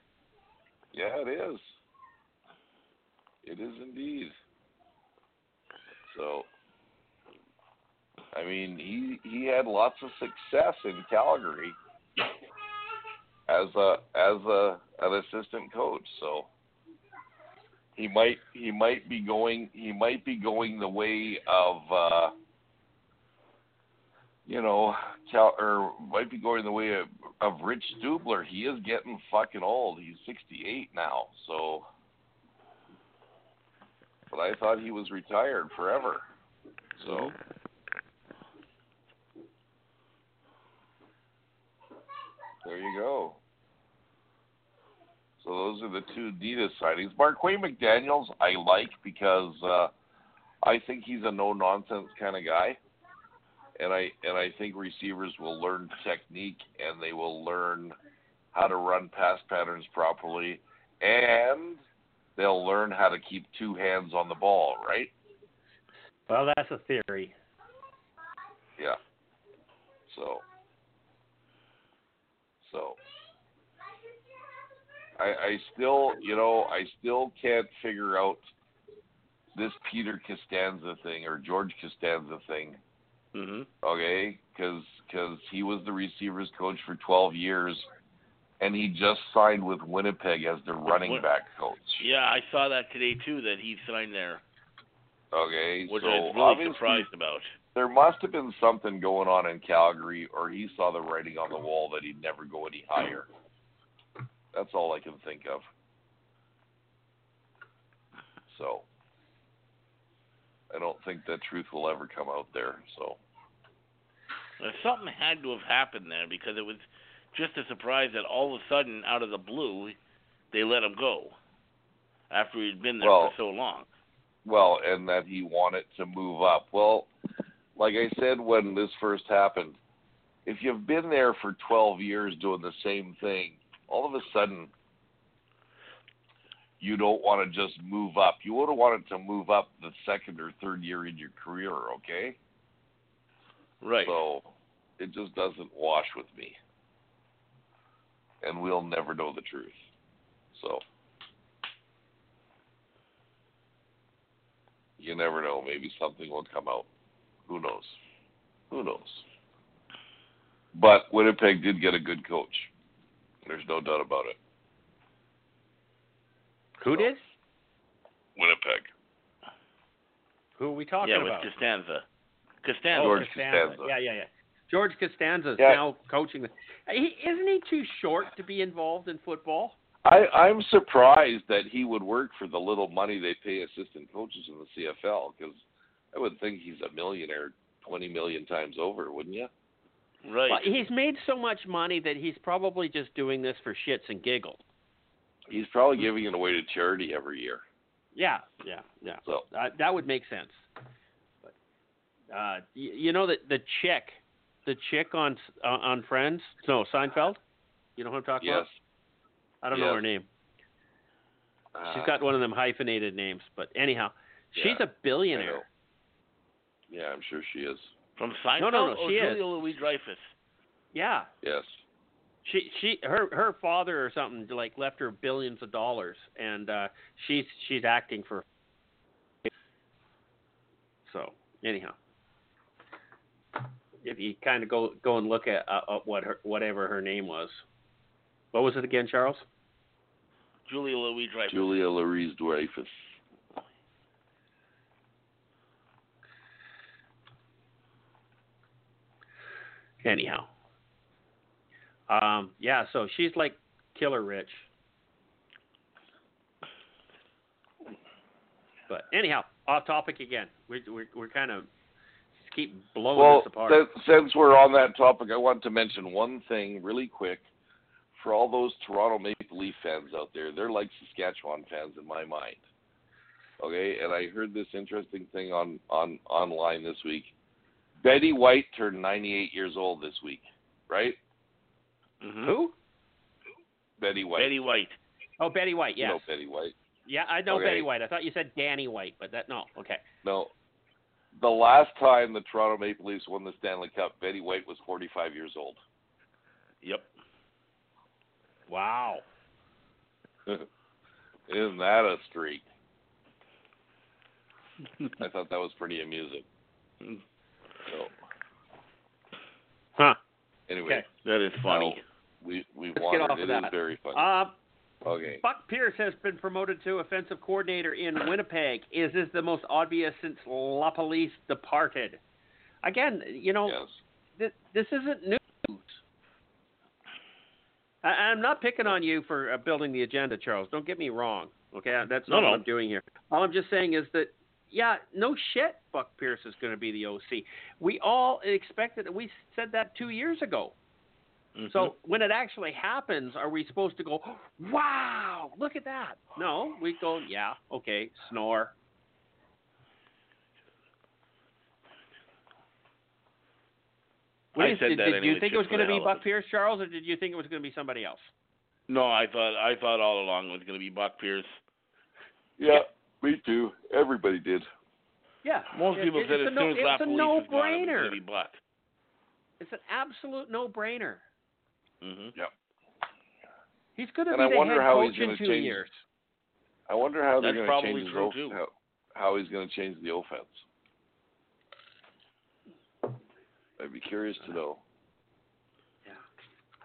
Yeah, it is. It is indeed. So, I mean, he he had lots of success in Calgary as a as a an assistant coach. So he might he might be going he might be going the way of uh, you know Cal or might be going the way of, of Rich Stubler. He is getting fucking old. He's 68 now. So, but I thought he was retired forever. So. There you go. So those are the two Adidas signings. Marquay McDaniels I like because uh, I think he's a no nonsense kind of guy, and I and I think receivers will learn technique and they will learn how to run pass patterns properly, and they'll learn how to keep two hands on the ball. Right? Well, that's a theory. Yeah. So. So. I, I still, you know, I still can't figure out this Peter Costanza thing or George Costanza thing. Mm-hmm. Okay, because cause he was the receivers coach for 12 years, and he just signed with Winnipeg as their running Win- back coach. Yeah, I saw that today too. That he signed there, Okay, which so I was really surprised about. there must have been something going on in Calgary, or he saw the writing on the wall that he'd never go any higher. That's all I can think of. So, I don't think the truth will ever come out there. So, Uh, Something had to have happened there because it was just a surprise that all of a sudden, out of the blue, they let him go after he'd been there Well- for so long. well, and that he wanted to move up. Well, like I said when this first happened, if you've been there for 12 years doing the same thing, all of a sudden you don't want to just move up. You would have wanted to move up the second or third year in your career, okay? Right. So it just doesn't wash with me. And we'll never know the truth. So you never know. Maybe something will come out. Who knows? Who knows? But Winnipeg did get a good coach. There's no doubt about it. Who So, did? Winnipeg. Who are we talking about? yeah, with? Costanza. Costanza. Oh, George Costanza. Costanza. Yeah, yeah, yeah. George Costanza is Yeah. now coaching. The, he, isn't he too short to be involved in football? I, I'm surprised that he would work for the little money they pay assistant coaches in the CFL because I would think he's a millionaire twenty million times over, wouldn't you? Right. Well, he's made so much money that he's probably just doing this for shits and giggles. He's probably giving it away to charity every year. Yeah, yeah, yeah. So Uh, that would make sense. But uh, you, you know that the chick, the chick on uh, on Friends, no Seinfeld. You know who I'm talking yes, about? I don't know her name. She's got one of them hyphenated names, but anyhow, she's Yeah, a billionaire. Yeah, I'm sure she is. From Seinfeld No, no, no, or she is. Julia Louis Dreyfus? Yeah, Yes. she she her her father or something like left her billions of dollars, and uh, she's she's acting for. So anyhow, if you kind of go go and look at uh, uh, what her whatever her name was, what was it again, Charles? Julia Louis Dreyfus. Julia Louise Dreyfus. Anyhow, um, yeah, so she's like killer rich. But anyhow, off topic again. We we we're kind of keep blowing Well, this apart. that, since we're on that topic, I want to mention one thing really quick. For all those Toronto Maple Leaf fans out there, they're like Saskatchewan fans in my mind. Okay, and I heard this interesting thing on on online this week. Betty White turned 98 years old this week, right? Mhm. Who? Betty White. Betty White. Oh, Betty White. You Yes. know Betty White. Yeah, I know Okay. Betty White. I thought you said Danny White, but that no. Okay. No. The last time the Toronto Maple Leafs won the Stanley Cup, Betty White was 45 years old. Yep. Wow. Isn't that a streak? I thought that was pretty amusing. So Huh. anyway, Okay. That is funny. now we we Let's get off It of that. very funny. Uh, okay. Buck Pierce has been promoted to offensive coordinator in Winnipeg. Is this the most obvious since LaPolice departed? Again, you know, Yes. this, this isn't news. I, I'm not picking on you for uh, building the agenda, Charles. Don't get me wrong. Okay, that's No, not no. what I'm doing here. All I'm just saying is that, yeah, no shit, Buck Pierce is going to be the OC. We all expected. We said that two years ago. Mhm. So when it actually happens, are we supposed to go, "Wow, look at that"? No, we go, "Yeah, okay, snore." What do I you- said did, that did you anyway, think it was going to be Buck Pierce, Charles, or did you think it was going to be somebody else? no, I thought I thought all along it was going to be Buck Pierce. Yeah, me too. Everybody did. Yeah, Most it- people it's said a as no- as it's La a gone, it was no-brainer. going Buck. It's an absolute no-brainer. Mm-hmm. Yeah. He's going to And be I the wonder head how coach he's in gonna two change- years. I wonder how they're going to change his true, off- too. how, how he's going to change the offense. I'd be curious to know.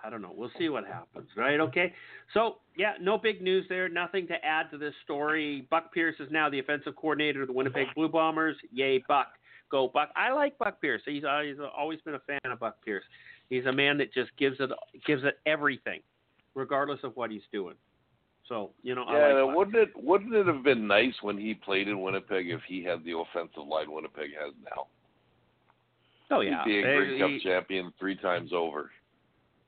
I don't know. We'll see what happens, right? Okay. So, yeah, no big news there. Nothing to add to this story. Buck Pierce is now the offensive coordinator of the Winnipeg Blue Bombers. Yay, Buck. Go, Buck. I like Buck Pierce. He's, uh, he's always been a fan of Buck Pierce. He's a man that just gives it gives it everything, regardless of what he's doing. So, you know, Yeah, I like wouldn't it wouldn't it have been nice when he played in Winnipeg if he had the offensive line Winnipeg has now? Oh, yeah. He'd be a Uh, Grey Cup champion three times over.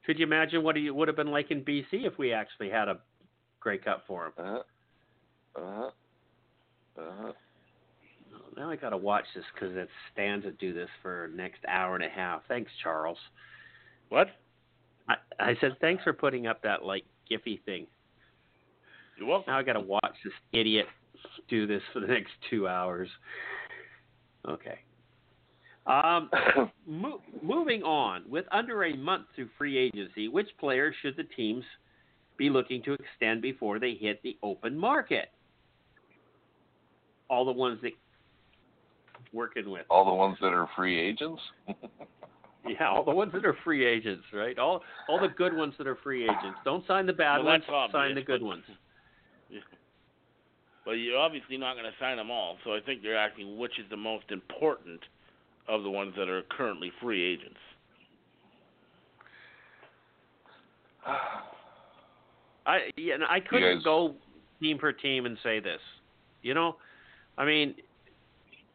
Could you imagine what he would have been like in BC if we actually had a Grey Cup for him? Uh huh. Uh huh. Uh huh. Now I got to watch this because it stands to do this for next hour and a half. Thanks, Charles. What? I, I said thanks for putting up that like Giphy thing. You're welcome. Now I got to watch this idiot do this for the next two hours. Okay. Um, mo- moving on, with under a month to free agency, which players should the teams be looking to extend before they hit the open market? All the ones that working with. All the ones that are free agents. Yeah, all the ones that are free agents, right? All all the good ones that are free agents. Don't sign the bad Well, ones. that's obvious, Sign the good but- ones. Well, you're obviously not going to sign them all, so I think you're asking which is the most important of the ones that are currently free agents. I yeah, and I couldn't guys- go team per team and say this. You know, I mean,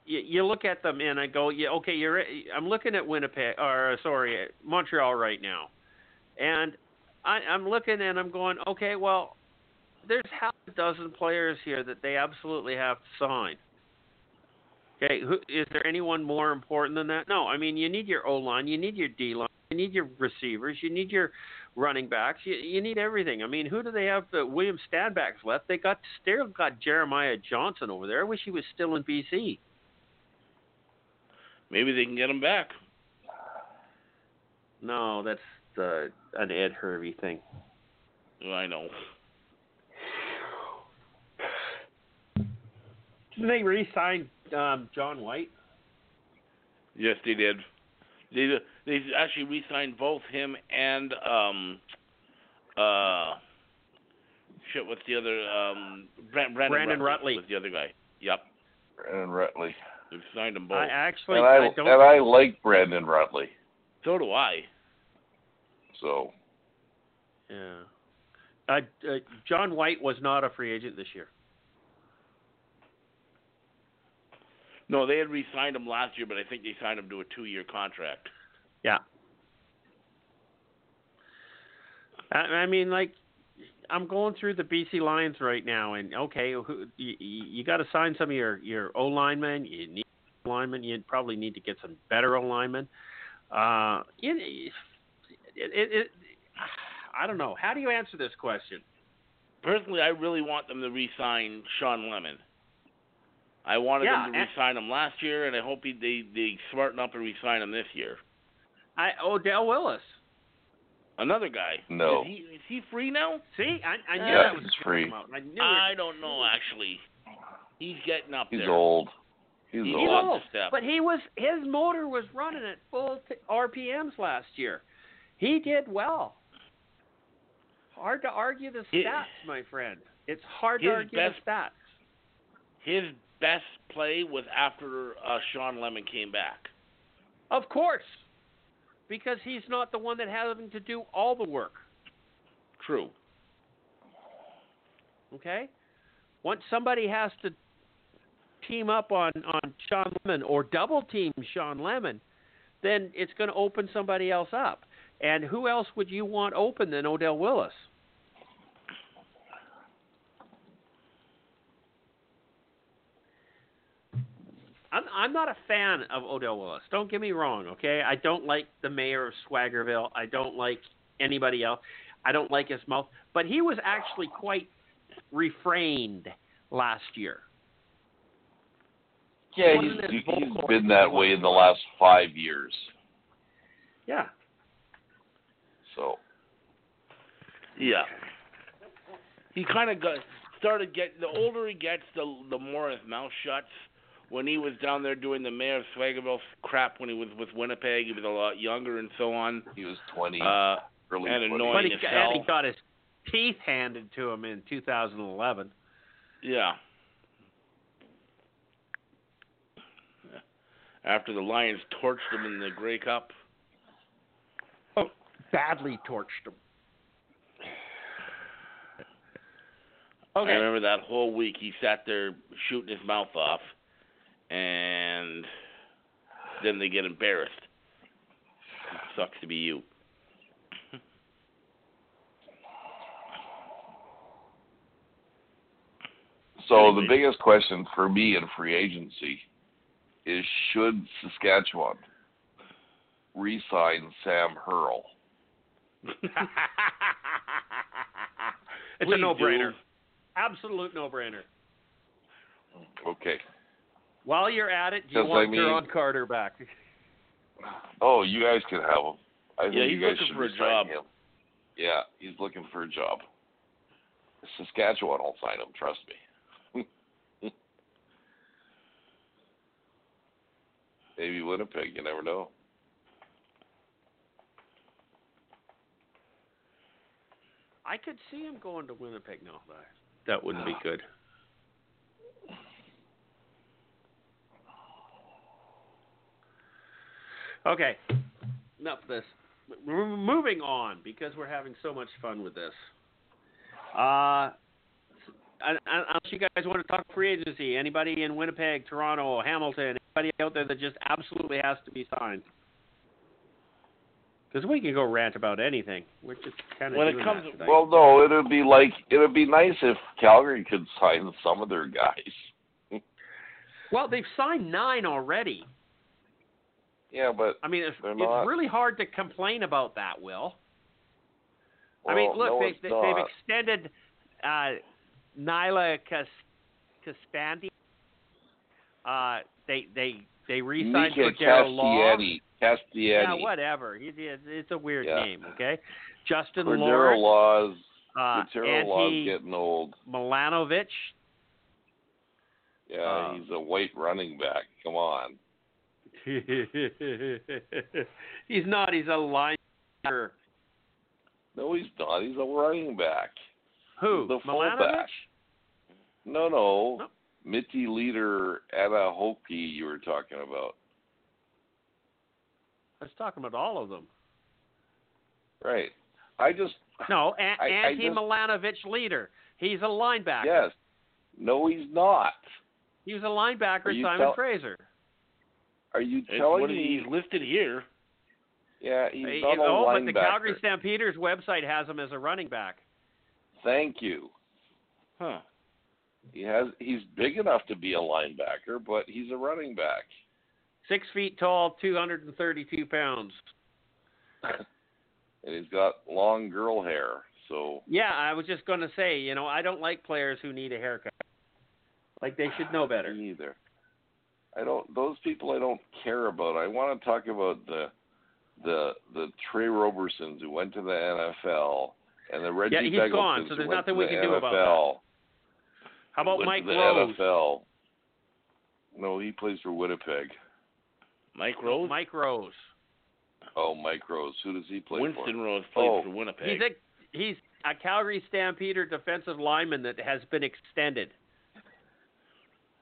you, you look at them and I go, yeah, okay, you're. I'm looking at Winnipeg or sorry, Montreal right now, and I, I'm looking and I'm going, okay, well, there's half a dozen players here that they absolutely have to sign. Okay, who, is there anyone more important than that? No, I mean you need your O line, you need your D line, you need your receivers, you need your running backs, you, you need everything. I mean, who do they have? The William Stanbacks left. They got still got Jeremiah Johnson over there. I wish he was still in BC. Maybe they can get him back. No, that's the an Ed Hervey thing. I know. Didn't they re-sign um, John White? Yes, they did. They they actually re-signed both him and um uh shit. What's the other um Brand, Brandon, Brandon Rutley. was the other guy. Yep, Brandon Rutley. they've signed them both. I actually and I, I don't. and I like Brandon Rutley. so do I. So yeah. Uh, uh, John White was not a free agent this year. No, they had re-signed him last year, but I think they signed him to a two-year contract. Yeah. I, I mean, like, I'm going through the BC Lions right now, and okay, who, you, you got to sign some of your your O linemen. You need linemen. You probably need to get some better O linemen. Uh, it, it, it, it, I don't know. How do you answer this question? Personally, I really want them to re-sign Shawn Lemon. I wanted Yeah, them to and- re-sign him last year, and I hope he, they they smarten up and re-sign him this year. I Odell Willis. Another guy. No. Is he, is he free now? See, I, I knew Yeah, that was he's free. out. I knew I don't know actually. He's getting up he's there. old. He's He's He's old. old. old, step. but he was his motor was running at full t- RPMs last year. He did well. Hard to argue the He- stats, my friend. It's hard to argue best- the stats. His best play was after uh, Shawn Lemon came back. Of course, because he's not the one that having to do all the work. True. Okay, once somebody has to team up on on Shawn Lemon or double team Shawn Lemon, then it's going to open somebody else up. And who else would you want open than Odell Willis? I'm I'm not a fan of Odell Willis. Don't get me wrong, okay? I don't like the mayor of Swaggerville. I don't like anybody else. I don't like his mouth, but he was actually quite refrained last year. Yeah, he's, he's been that way in the last five years. Yeah. So Yeah. He kind of got started get the older he gets, the the more his mouth shuts. When he was down there doing the mayor of Swaggerville crap when he was with Winnipeg, he was a lot younger and so on. he was twenty, Uh, early and 20s. annoying. But he, as got- hell. and he got his teeth handed to him in 2011. yeah. After the Lions torched him in the Grey Cup. Oh, badly torched him. Okay. I remember that whole week he sat there shooting his mouth off, and then they get embarrassed. It sucks to be you. So the biggest question for me in free agency is should Saskatchewan re-sign Sam Hurl? it's Please a no-brainer. do. Absolute no-brainer. Okay. While you're at it, do you Because, I want mean- Carter back? Oh, you guys can have him. I think Yeah, you he's guys looking should for a job. Him. Yeah, he's looking for a job. Saskatchewan will sign him. Trust me. Maybe Winnipeg. You never know. I could see him going to Winnipeg. No, that, that wouldn't be ah. good. Okay, enough of this. We're moving on because we're having so much fun with this. Uh, un- un- unless you guys want to talk free agency, anybody in Winnipeg, Toronto, Hamilton, anybody out there that just absolutely has to be signed? Because we can go rant about anything. We're just kind of When it comes to- Well, no, it'd be like it'd be nice if Calgary could sign some of their guys. well, they've signed nine already. Yeah, but I mean, it's, it's really hard to complain about that, Will. I mean, look, no, they, they've extended uh, Nyla Cas- Caspandi. Uh, they they they re-signed Mika Cordarro Law. Castiani. Yeah, whatever. It, it's a weird Yeah. name. Okay, Justin Cordero Lawrence, Law's uh, Cordarro Law's getting old. Milanovic. Yeah, Uh, he's a white running back. Come on. he's not. He's a linebacker. No, he's not. He's a running back. Who? The Milanovic? fullback. No, no. No. Mitty leader Anna you were talking about. I was talking about all of them. Right. I just No, a- I- I Anti just- Milanovic leader. He's a linebacker. yes. No, he's not. He was a linebacker, Simon tell- Fraser. Are you telling what me? he's listed here. Yeah, he's Hey, not a oh, linebacker. but the Calgary Stampeders website has him as a running back. Thank you. Huh. He has. He's big enough to be a linebacker, but he's a running back. Six feet tall, 232 pounds. and he's got long girl hair. So Yeah, I was just going to say, you know, I don't like players who need a haircut. Like they should know better. Me either. I don't. Those people I don't care about. I want to talk about the the the Tre Robersons who went to the NFL and the Reggie Yeah, he's Begeltons gone, so there's nothing we the can do about NFL. How about Mike the Rose? NFL. No, he plays for Winnipeg. Mike Rose. Mike Rose. Oh, Mike Rose. Who does he play Winston for? Rose played Oh. for Winnipeg. He's a he's a Calgary Stampeder defensive lineman that has been extended.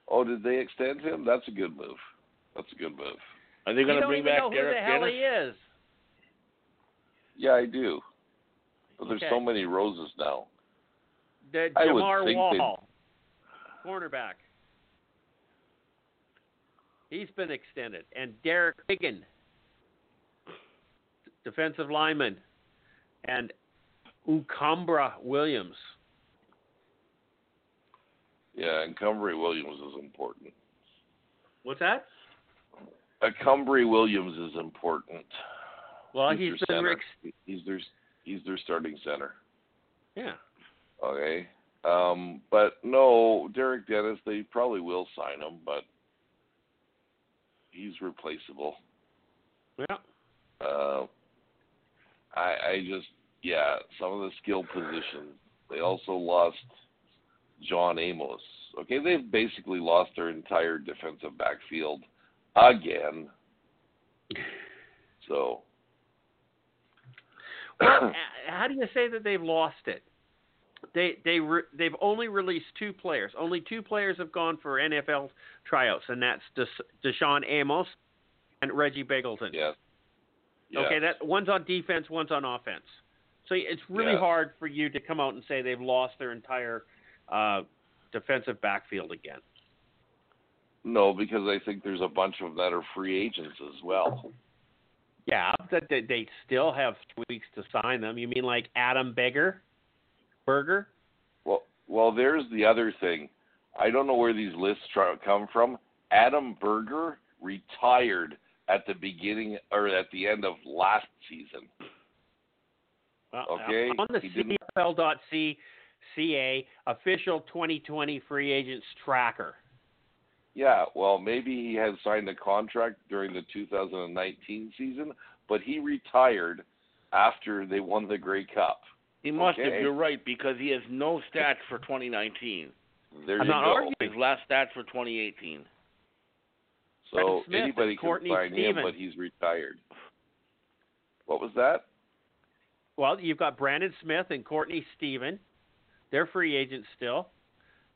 Oh, did they extend him? That's a good move. That's a good move. Are they going to bring even back know who Derek the hell he is. Yeah, I do. But there's Okay. so many roses now. The I would Jamar think they'd- Wall, cornerback. He's been extended, and Derek Wiggan, defensive lineman, and Ucambre Williams. Yeah, and Cumbry Williams is important. What's that? Uh, Cumbry Williams is important. Well, He's he's their center. He's their he's their starting center. yeah. Okay. Um, but no, Derek Dennis, they probably will sign him, but he's replaceable. Yeah. Uh, I I just yeah, some of the skill positions. They also lost John Amos. Okay, they've basically lost their entire defensive backfield again. So Well, how do you say that they've lost it? They they re, they've only released two players. Only two players have gone for NFL tryouts, and that's Des, Deshaun Amos and Reggie Begelton. yes. Okay, that one's on defense, one's on offense. So it's really Yes. hard for you to come out and say they've lost their entire uh, defensive backfield again. No, because I think there's a bunch of them that are free agents as well. Yeah, that they, still have three weeks to sign them. You mean like Adam Beggar, Berger? Well, well, there's the other thing. I don't know where these lists try, come from. Adam Berger retired at the beginning or at the end of last season. Well, Okay, On the he didn't- official 2020 free agents tracker. Yeah, well, maybe he had signed a contract during the 2019 season, but he retired after they won the Grey Cup. He must have. You're right because he has no stats for 2019. There I'm not go. arguing. His last stats for 2018. So Brandon Smith anybody and can Courtney sign him, but he's retired. What was that? Well, you've got Brandon Smith and Courtney Stephen. They're free agents still.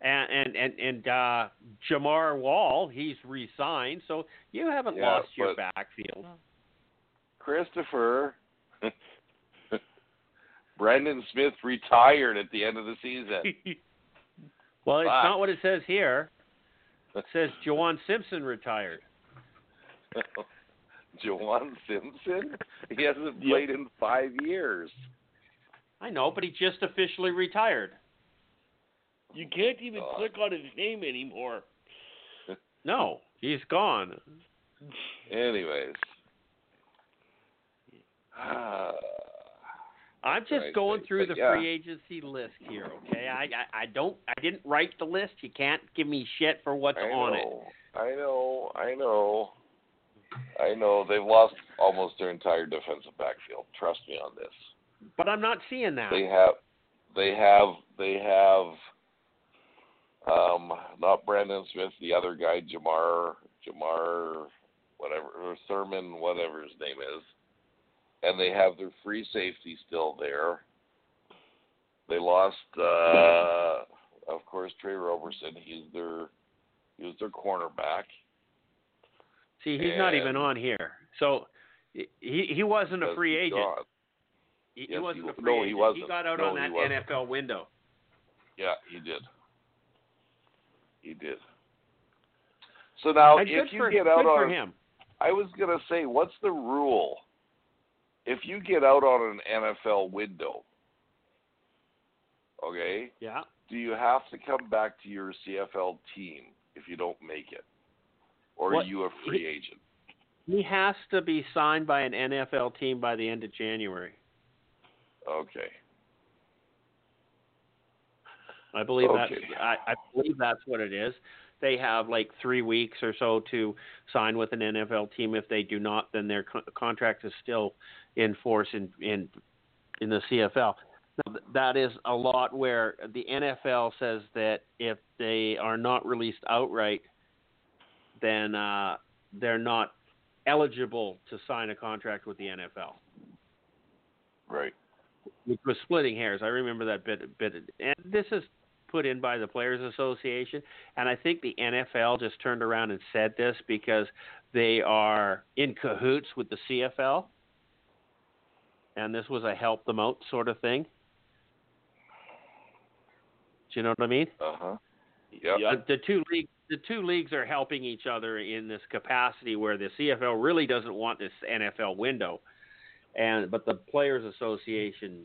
And and and, and uh, Jamar Wall, he's re-signed, so you haven't Yeah, lost your backfield. Christopher. Brendan Smith retired at the end of the season. well, it's not what it says here. It says Jawan Simpson retired. Jawan Simpson? He hasn't Yep. played in five years. I know, but he just officially retired. You can't even Uh. click on his name anymore. No, he's gone. Anyways. I'm just Right, going through but the yeah. free agency list here. Okay, I, I I don't I didn't write the list. You can't give me shit for what's I on it. I know, I know. I know. They've lost almost their entire defensive backfield. Trust me on this. But I'm not seeing that. They have they have they have um not Brandon Smith, the other guy, Jamar Jamar whatever or Thurman, whatever his name is. And they have their free safety still there. They lost uh of course Tre Roberson, he's their he was their cornerback. See, he's not even on here. So he he wasn't a free agent. He, he Yes, he wasn't wa- a free no, he wasn't. He got out No, on that. NFL window. Yeah, he did. He did. So now, and if you for, get out on, him. I was gonna say, what's the rule? If you get out on an NFL window, okay, Yeah. do you have to come back to your CFL team if you don't make it, or What- are you a free agent? He has to be signed by an NFL team by the end of January. Okay. I believe Okay. that's I, I believe that's what it is. They have like three weeks or so to sign with an NFL team. If they do not, then their co- contract is still in force in in in the CFL. Now, that is a lot where the NFL says that if they are not released outright, then uh, they're not eligible to sign a contract with the NFL Right. which was splitting hairs. I remember that bit. Bit, and this is put in by the Players Association, and I think the NFL just turned around and said this because they are in cahoots with the CFL, and this was a help them out sort of thing. Do you know what I mean? Uh huh. Yep. The two leagues, the two leagues are helping each other in this capacity where the CFL really doesn't want this NFL window, and but the Players Association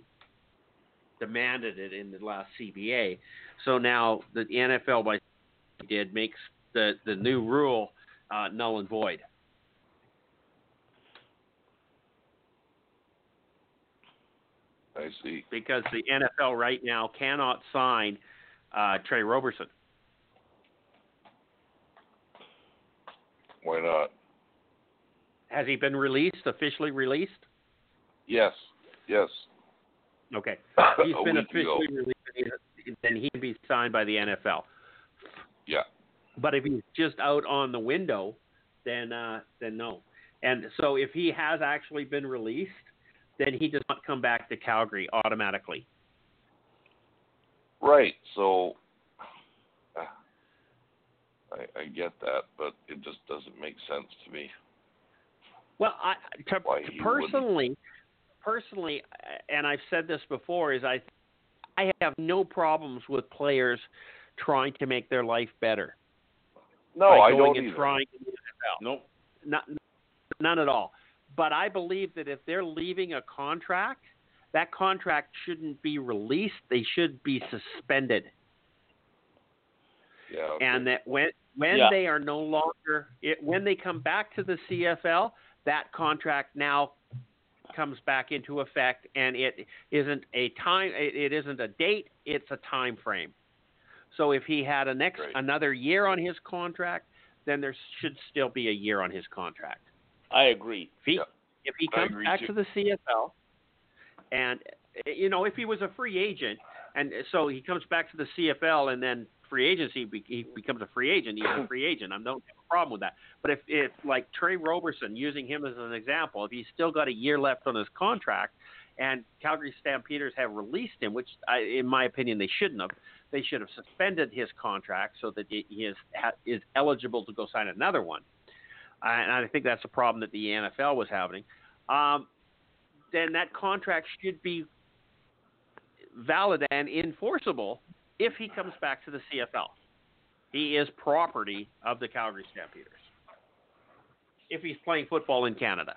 demanded it in the last CBA. So now the NFL by did makes the the new rule uh, null and void. I see. because the NFL right now cannot sign uh, Tre Roberson. Why not? Has he been released, officially released? Yes. Yes. Okay. He's been week ago. officially released, then he'd be signed by the NFL. Yeah. But if he's just out on the window, then uh, then no. And so if he has actually been released, then he does not come back to Calgary automatically. Right. So I, I get that, but it just doesn't make sense to me. Well, I to, Why to he personally, personally, and I've said this before, is I, I have no problems with players trying to make their life better No, by I don't and either. trying NFL. Nope. Not, none at all. But I believe that if they're leaving a contract, that contract shouldn't be released. They should be suspended. Yeah. Okay. and that when when Yeah. they are no longer it, when they come back to the CFL, that contract now comes back into effect, and it isn't a time. It, isn't a date. It's a time frame. So if he had a next Right. another year on his contract, then there should still be a year on his contract. I agree. If he, Yeah. if he comes back too. to the CFL, and you know, if he was a free agent, and so he comes back to the CFL, and then free agency, he becomes a free agent. He's a free agent. I don't have a problem with that. But if, if like Tre Roberson, using him as an example, if he's still got a year left on his contract, and Calgary Stampeders have released him, which I, in my opinion they shouldn't have. They should have suspended his contract so that he is ha, is eligible to go sign another one. And I think that's a problem that the NFL was having. Um, then that contract should be valid and enforceable if he comes back to the CFL. He is property of the Calgary Stampeders. If he's playing football in Canada.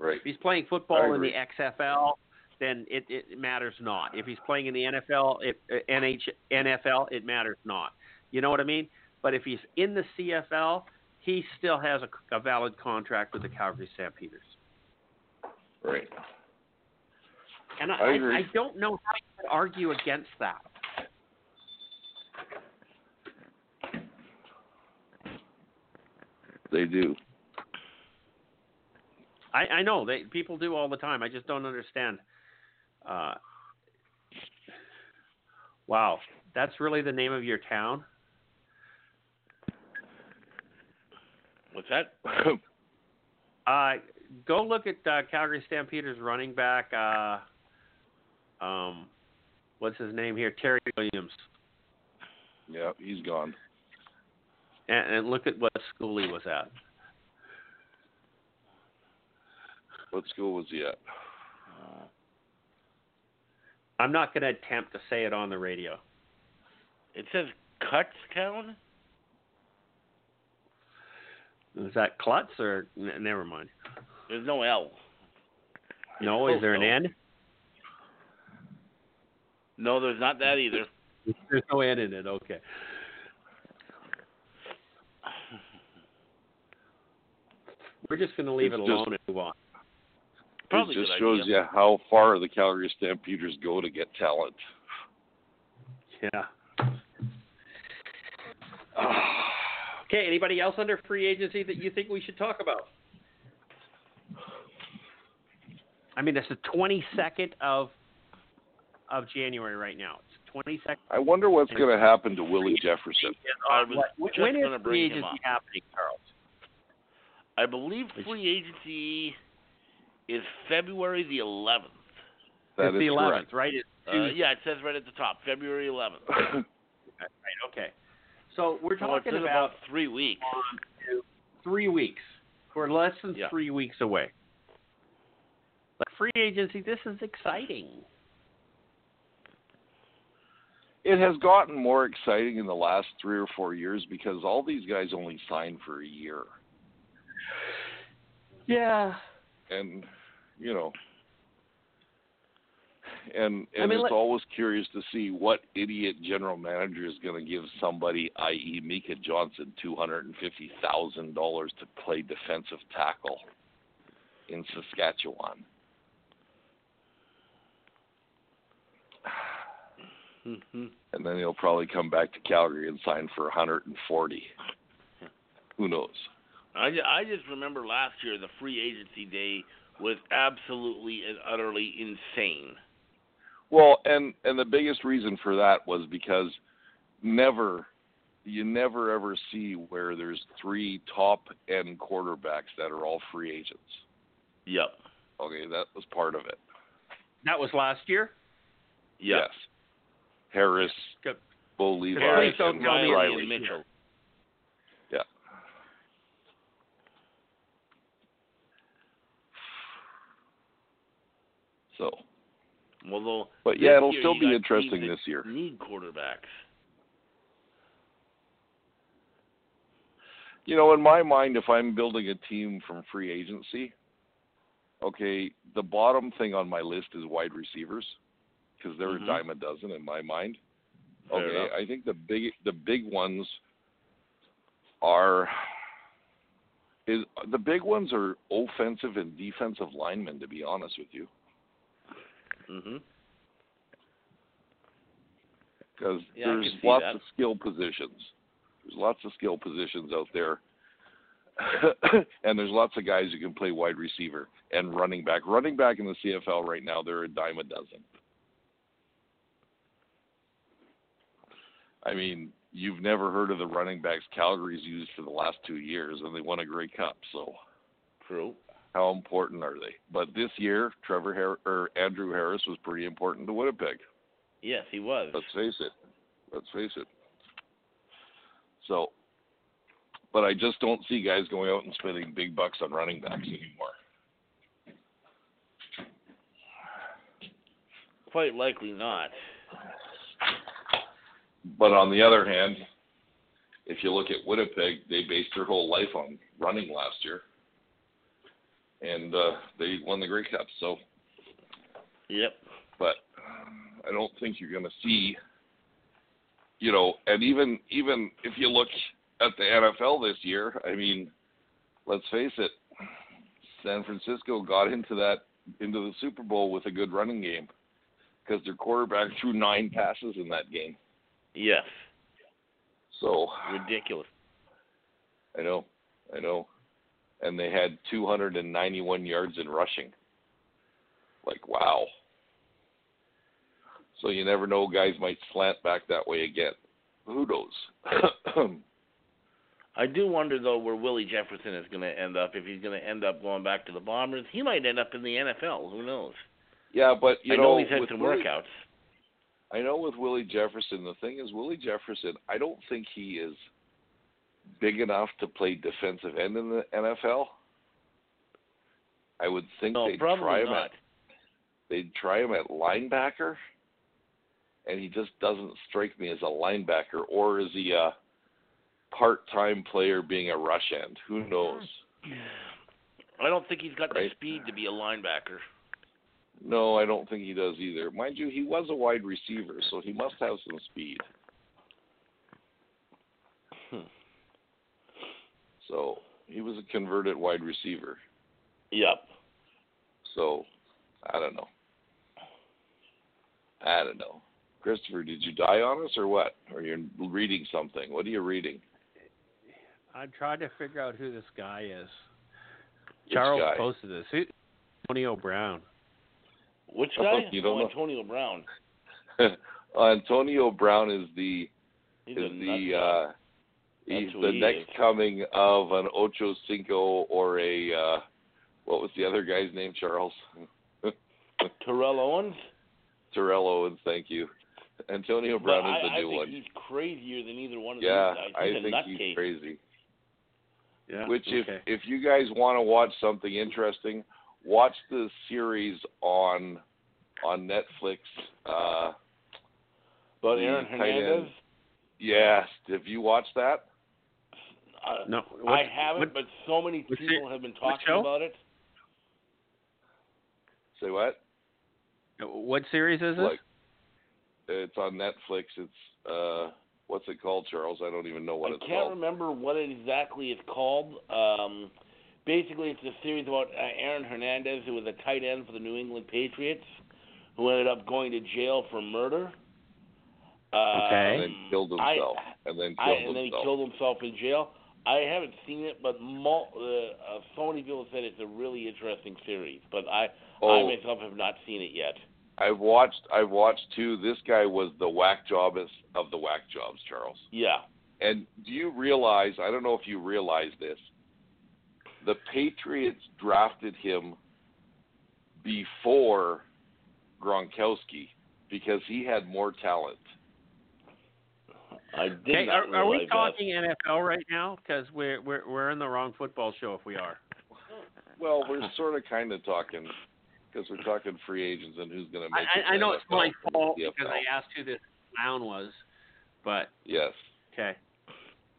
Right. If he's playing football in the. XFL, then it, it matters not. If he's playing in the NFL, it, uh, NH, NFL, it matters not. You know what I mean? But if he's in the CFL, he still has a, a valid contract with the Calgary Stampeders. Right. And I, I. I, don't know how you can argue against that. They do. I, I know they people do all the time. I just don't understand. Uh, wow, that's really the name of your town? What's that? Uh, go look at uh, Calgary Stampeders running back. Uh, um, what's his name here? Terry Williams, yeah, he's gone. And, and look at what school he was at. What school was he at? Uh, I'm not going to attempt to say it on the radio. It says Kutztown. Is that Klutz or n- never mind? There's no L. No, is there an N? No, there's not that either. There's no N in it. Okay. We're just going to leave It's it just- alone and move on. Probably it just shows idea. you how far the Calgary Stampeders go to get talent. Yeah. Okay. Anybody else under free agency that you think we should talk about? I mean, it's the 22nd of of January right now. It's 22nd. I wonder what's going to happen to Willie Jefferson. I was when is free agency happening, Charles? I believe free agency is February the 11th. That it's is the 11th, correct. right? It's Uh, yeah, it says right at the top, February 11th. Right. Okay. So we're talking it's about about three weeks. three weeks. We're less than Yeah. three weeks away. But free agency, this is exciting. it has gotten more exciting in the last three or four years because all these guys only sign for a year, Yeah. and you know, and and I mean, it's let- always curious to see what idiot general manager is going to give somebody, i.e., Micah Johnson, two hundred and fifty thousand dollars to play defensive tackle in Saskatchewan. hmm and then he'll probably come back to Calgary and sign for 140. Who knows? I, I just remember last year the free agency day was absolutely and utterly insane. Well, and and the biggest reason for that was because never you never ever see where there's three top end quarterbacks that are all free agents. Yep. Okay, that was part of it. That was last year. Yep. Yes. Harris, Good. Bo Levi, Please don't and tell Reilly Reilly. Mitchell. Yeah. So, Although, but yeah, it'll still be interesting this year. Need quarterbacks. You know, in my mind, if I'm building a team from free agency, okay, the bottom thing on my list is wide receivers because they're Mhm. a dime a dozen in my mind. Fair Okay, enough. I think the big the big ones are is the big ones are offensive and defensive linemen. To be honest with you, hmm because Yeah, there's lots that. of skill positions. There's lots of skill positions out there. and there's lots of guys who can play wide receiver and running back. Running back in the CFL right now, they're a dime a dozen. I mean, you've never heard of the running backs Calgary's used for the last two years, and they won a Grey Cup. So, True. How important are they? But this year, Trevor Har- or Andrew Harris was pretty important to Winnipeg. Yes, he was. Let's face it. Let's face it. So, but I just don't see guys going out and spending big bucks on running backs anymore. Quite likely not. But on the other hand, if you look at Winnipeg, they based their whole life on running last year, and uh, they won the Grey Cup. So, Yep. but I don't think you're going to see, you know, and even even if you look at the NFL this year, I mean, let's face it, San Francisco got into that into the Super Bowl with a good running game because their quarterback threw nine passes in that game. Yes. So Ridiculous. I know, I know, and they had 291 yards in rushing. Like wow. So you never know, guys might slant back that way again. Who knows? I do wonder though where Willie Jefferson is going to end up. If he's going to end up going back to the Bombers, he might end up in the NFL. Who knows? yeah, but you I know, know he's had some Willie, workouts. I know with Willie Jefferson, the thing is Willie Jefferson. I don't think he is big enough to play defensive end in the NFL. I would think No, they'd try him not. at they'd try him at linebacker, and he just doesn't strike me as a linebacker. Or is he a part-time player being a rush end? Who knows? I don't think he's got Right. the speed to be a linebacker. No, I don't think he does either. Mind you, he was a wide receiver, so he must have some speed. Hmm. So he was a converted wide receiver. Yep. So I don't know. I don't know. Christopher, did you die on us or what? Or you're reading something? What are you reading? I'm trying to figure out who this guy is. Which Charles guy? posted this. Who, Antonio Brown. Which Oh, guy? you don't oh, know? Antonio Brown. Antonio Brown is the He's is the uh, he's the he next is. coming of an Ocho Cinco or a uh, what was the other guy's name? Charles Terrell Owens. Terrell Owens. Thank you. Antonio Brown But is I, the I new think one. he's crazier than either one of Yeah, these guys. I He's a think he's nutcase. crazy. Yeah. Which, if okay. if you guys want to watch something interesting, watch the series on on Netflix. Uh, But Aaron Hernandez. end. yes, have you watched that? Uh, no, I haven't, what- but so many people it- have been talking about it. Say what? What series is this? Like, it's on Netflix. It's uh, what's it called, Charles? I don't even know what I it's called. I can't remember what exactly it's called. Um, basically, it's a series about uh, Aaron Hernandez, who was a tight end for the New England Patriots, who ended up going to jail for murder. Okay. And then Um, killed I- himself. and then I, killed and then he killed himself in jail. I haven't seen it, but mul- uh, uh, so many people said it's a really interesting series. But I, I oh, myself have not seen it yet. I've watched. I've watched too. This guy was the whack jobbist of the whack jobs, Charles. Yeah. And do you realize? I don't know if you realize this. The Patriots drafted him before Gronkowski because he had more talent. I did Okay, not are, are we realize talking NFL right now? Because we're we're we're in the wrong football show if we are. Well, we're sort of kind of talking because we're talking free agents and who's going to make. it I, I to know it's my fault because I asked who this clown was, but Yes. okay.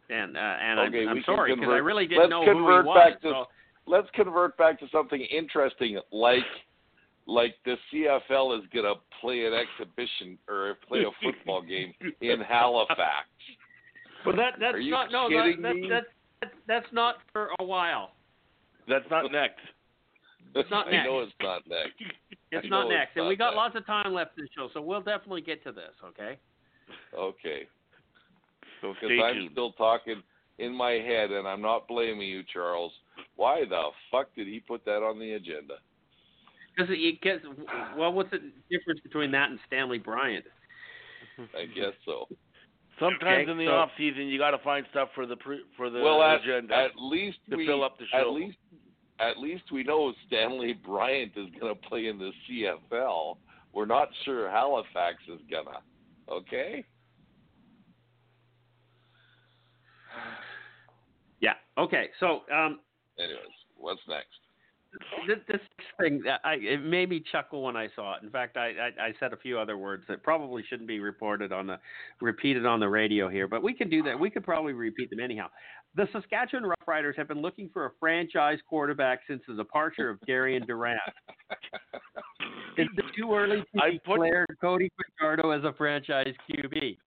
And uh, and Okay, I'm, I'm sorry because I really didn't let's know who he convert was. back to- so, Let's convert back to something interesting, like like the CFL is going to play an exhibition or play a football game in Halifax. but that that's not no kidding that, me? That's, that's that's not for a while. That's not next. It's not next. I know next. it's not next. It's I not know it's next, and we got next. lots of time left in the show, so we'll definitely get to this. Okay. Okay. So Because stay I'm tuned. still talking in my head, and I'm not blaming you, Charles. Why the fuck did he put that on the agenda? Because it gets well, what's the difference between that and Stanley Bryant? I guess so. Sometimes Okay, in the so- off season, you got to find stuff for the pre- for the well, at, agenda at least to we fill up the at show. least at least we know Stanley Bryant is going to play in the CFL. We're not sure Halifax is gonna. Okay. Yeah. Okay. So, um, Anyways, what's next? This, this thing uh, I, it made me chuckle when I saw it. In fact, I, I, I said a few other words that probably shouldn't be reported on the repeated on the radio here, but we can do that. We could probably repeat them anyhow. The Saskatchewan Roughriders have been looking for a franchise quarterback since the departure of Darian Durant. Is it too early to I put- declare Cody Fajardo as a franchise QB?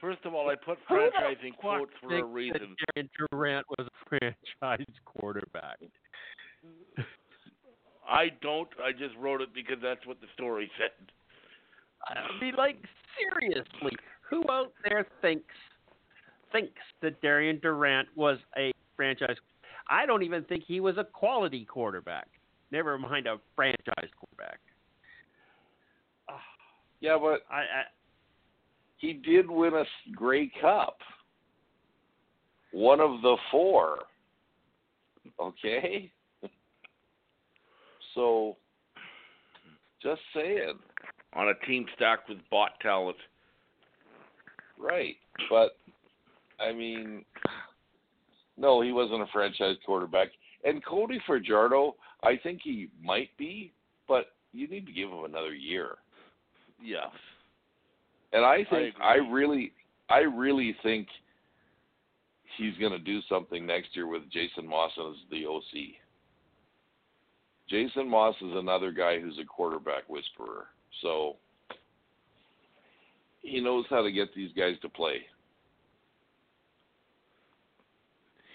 First of all, I put franchise in quotes for a thinks that reason. Darian Durant was a franchise quarterback. I don't. I just wrote it because that's what the story said. I mean, like seriously, who out there thinks thinks that Darian Durant was a franchise? I don't even think he was a quality quarterback. Never mind a franchise quarterback. Ah, Yeah, but I, I he did win a Grey Cup. One of the four. Okay? So, just saying. On a team stacked with bot talent. Right. But, I mean, no, he wasn't a franchise quarterback. And Cody Fajardo, I think he might be, but you need to give him another year. Yes. And I think I, agree. really I really think he's going to do something next year with Jason Maas as the OC. Jason Maas is another guy who's a quarterback whisperer. So he knows how to get these guys to play.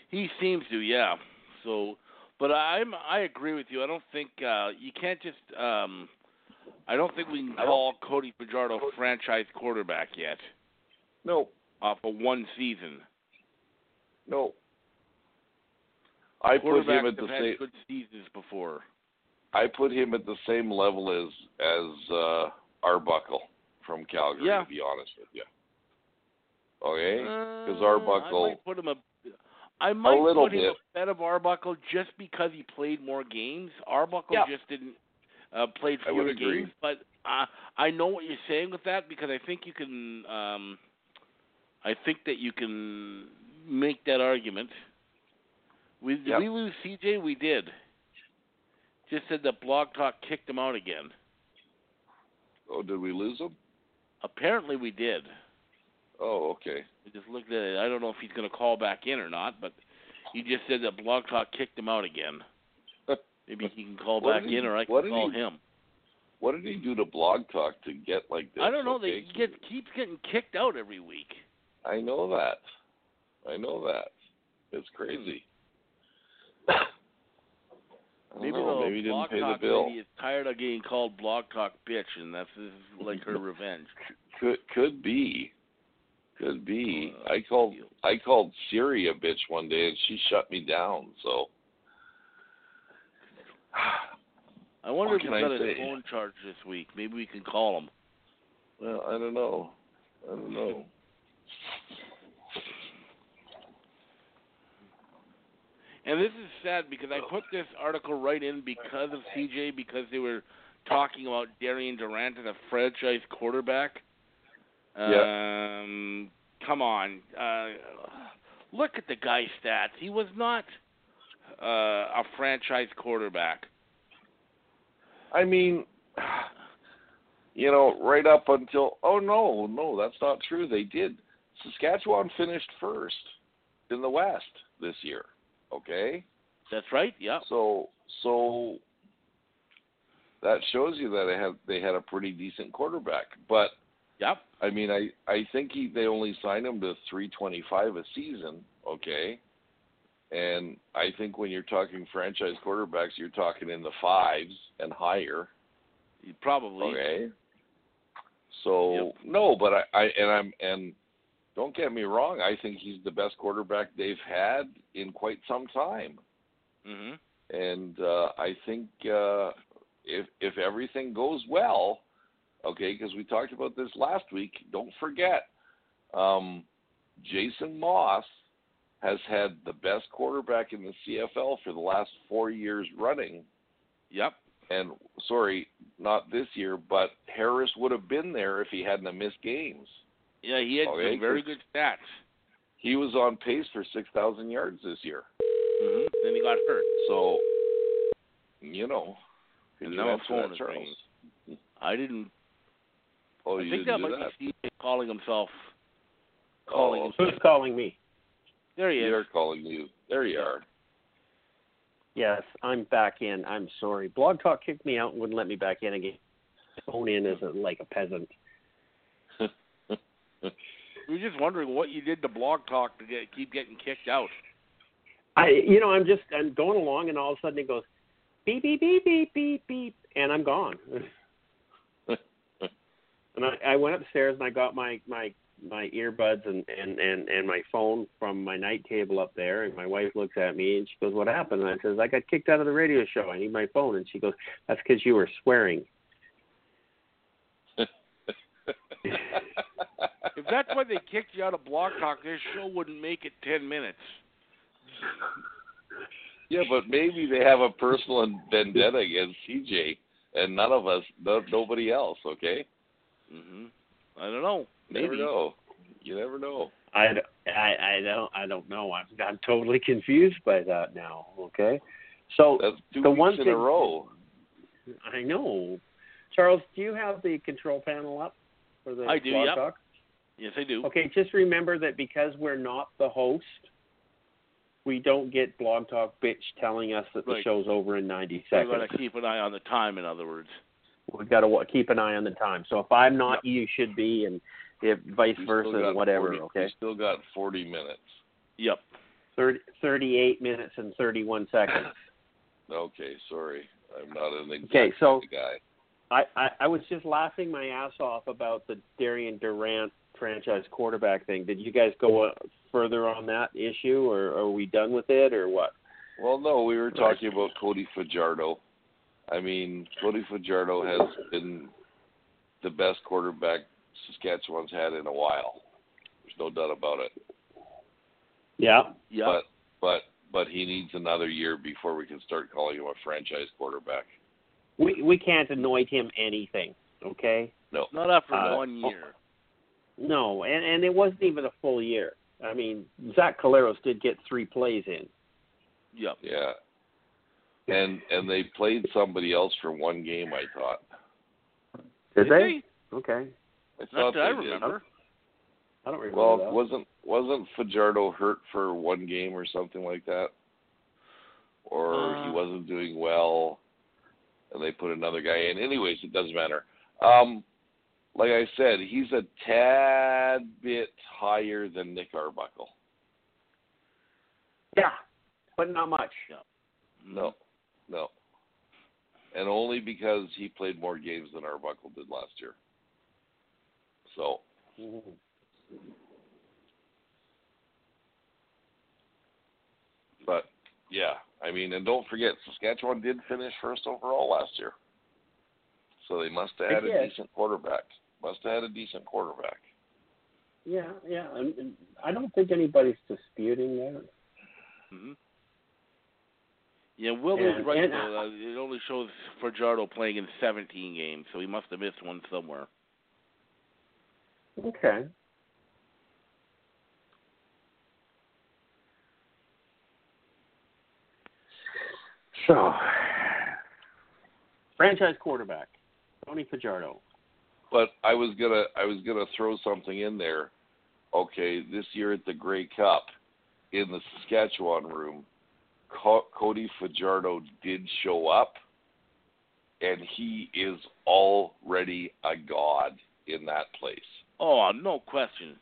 He seems to, yeah. So, but I'm I agree with you. I don't think uh you can't just um I don't think we can call Cody Fajardo franchise quarterback yet No, off of one season. no. I put him at the same good seasons before. I put him at the same level as as uh Arbuckle from Calgary Yeah. to be honest with you. Okay? Because Arbuckle- I might put him a. I might little put him bit. ahead of Arbuckle just because he played more games. Arbuckle Yeah. just didn't uh, played I would agree. games, but uh, I know what you're saying with that because I think you can. Um, I think that you can make that argument. We did Yep. we lose CJ? We did. Just said that Blog Talk kicked him out again. Oh, did we lose him? Apparently, we did. Oh, okay. I just looked at it. I don't know if he's going to call back in or not, but he just said that Blog Talk kicked him out again. Maybe he can call back he- in, or I can call he- him. What did he do to Blog Talk to get like this? I don't know. Okay, They get keeps getting kicked out every week. I know that. I know that. It's crazy. Hmm. I don't Maybe know. the Maybe he didn't pay Talk the bill. lady is tired of getting called Blog Talk bitch, and that's this like her revenge. Could could be. Could be. Uh, I called I called Siri a bitch one day and she shut me down. So I wonder What if he's can I got his say? phone charge this week. Maybe we can call him. well, I don't know. I don't know. And this is sad because I put this article right in because of CJ because they were talking about Darian Durant as a franchise quarterback. Yeah. Um, come on, uh, look at the guy's stats. He was not uh, a franchise quarterback. I mean, you know, right up until oh no, no, that's not true. They did. Saskatchewan finished first in the West this year. Okay, That's right. Yeah. so so that shows you that they had they had a pretty decent quarterback. But Yep. I mean, I I think he they only signed him to three twenty five a season. Okay. And I think when you're talking franchise quarterbacks, you're talking in the fives and higher. Probably. Okay. So Yep. no, but I, I and I'm and don't get me wrong, I think he's the best quarterback they've had in quite some time. hmm And uh I think uh if if everything goes well, okay, because we talked about this last week, don't forget um Jason Maas has had the best quarterback in the CFL for the last 4 years running Yep. and sorry, not this year, but Harris would have been there if he hadn't have missed games. Yeah, he had Okay, some very 'cause- good stats. He was on pace for six thousand yards this year. hmm Then he got hurt. So You know. And now you a answer phone Charles? I didn't. Oh, I you think didn't that do might that. be Steve calling himself. Calling Oh, himself. Who's calling me? There he is. They're calling you. There you are. Yes, I'm back in. I'm sorry. Blog Talk kicked me out and wouldn't let me back in again. Phone in as a, like a peasant. We were just wondering what you did to Blog Talk to get keep getting kicked out. I, you know, I'm just I'm going along, and all of a sudden it goes beep beep beep beep beep beep, and I'm gone. and I, I went upstairs and I got my my my earbuds and and and and my phone from my night table up there, and my wife looks at me and she goes, "What happened?" And I says, "I got kicked out of the radio show. I need my phone." And she goes, "That's because you were swearing." If that's why they kicked you out of Blog Talk, this show wouldn't make it ten minutes. yeah, but maybe they have a personal vendetta against CJ, and none of us, no, nobody else. Okay. hmm I don't know. You never Maybe. know. You never know. I, I, I don't I don't know. I'm I'm totally confused by that now. Okay, so That's two The weeks one in a thing- row. I know. Charles, do you have the control panel up for the I do, Blog yep. Talk? Yes, I do. Okay, just remember that because we're not the host, we don't get Blog Talk bitch telling us that the Right. show's over in 90 seconds. We've got to keep an eye on the time. In other words. We've got to keep an eye on the time. So if I'm not, you should be, and if vice We versa, and whatever. 40 okay, We still got 40 minutes. Yep. 30, 38 minutes and 31 seconds. Okay, sorry. I'm not an exact Okay, so- guy. I, I, I was just laughing my ass off about the Darian Durant franchise quarterback thing. Did you guys go uh, further on that issue, or are we done with it, or what? Well, no, we were talking about Cody Fajardo. I mean, Cody Fajardo has been the best quarterback Saskatchewan's had in a while. There's no doubt about it. Yeah. Yeah. But but but he needs another year before we can start calling him a franchise quarterback. We we can't anoint him anything, okay? No. Not after Uh, one year. No, and and it wasn't even a full year. I mean, Zach Collaros did get three plays in. Yep. Yeah. And and they played somebody else for one game. I thought. Did, they? Okay, I Not thought that I they did. remember. I don't remember Well, that. wasn't wasn't Fajardo hurt for one game or something like that, or he Uh. wasn't doing well, and they put another guy in. Anyways, it doesn't matter. Um, like I said, he's a tad bit higher than Nick Arbuckle. yeah, but not much. No, no, and only because he played more games than Arbuckle did last year. So. But yeah, I mean, and don't forget, Saskatchewan did finish first overall last year, so they must have had a decent quarterback. Must have had a decent quarterback. Yeah, yeah. And, and I don't think anybody's disputing that. hmm Yeah, Will And- is right. and though. Uh, it only shows Fajardo playing in 17 games, so he must have missed one somewhere. Okay. So, franchise quarterback Tony Fajardo. But I was gonna, I was gonna throw something in there. Okay, this year at the Grey Cup, in the Saskatchewan room, Co- Cody Fajardo did show up, and he is already a god in that place. Oh, no question.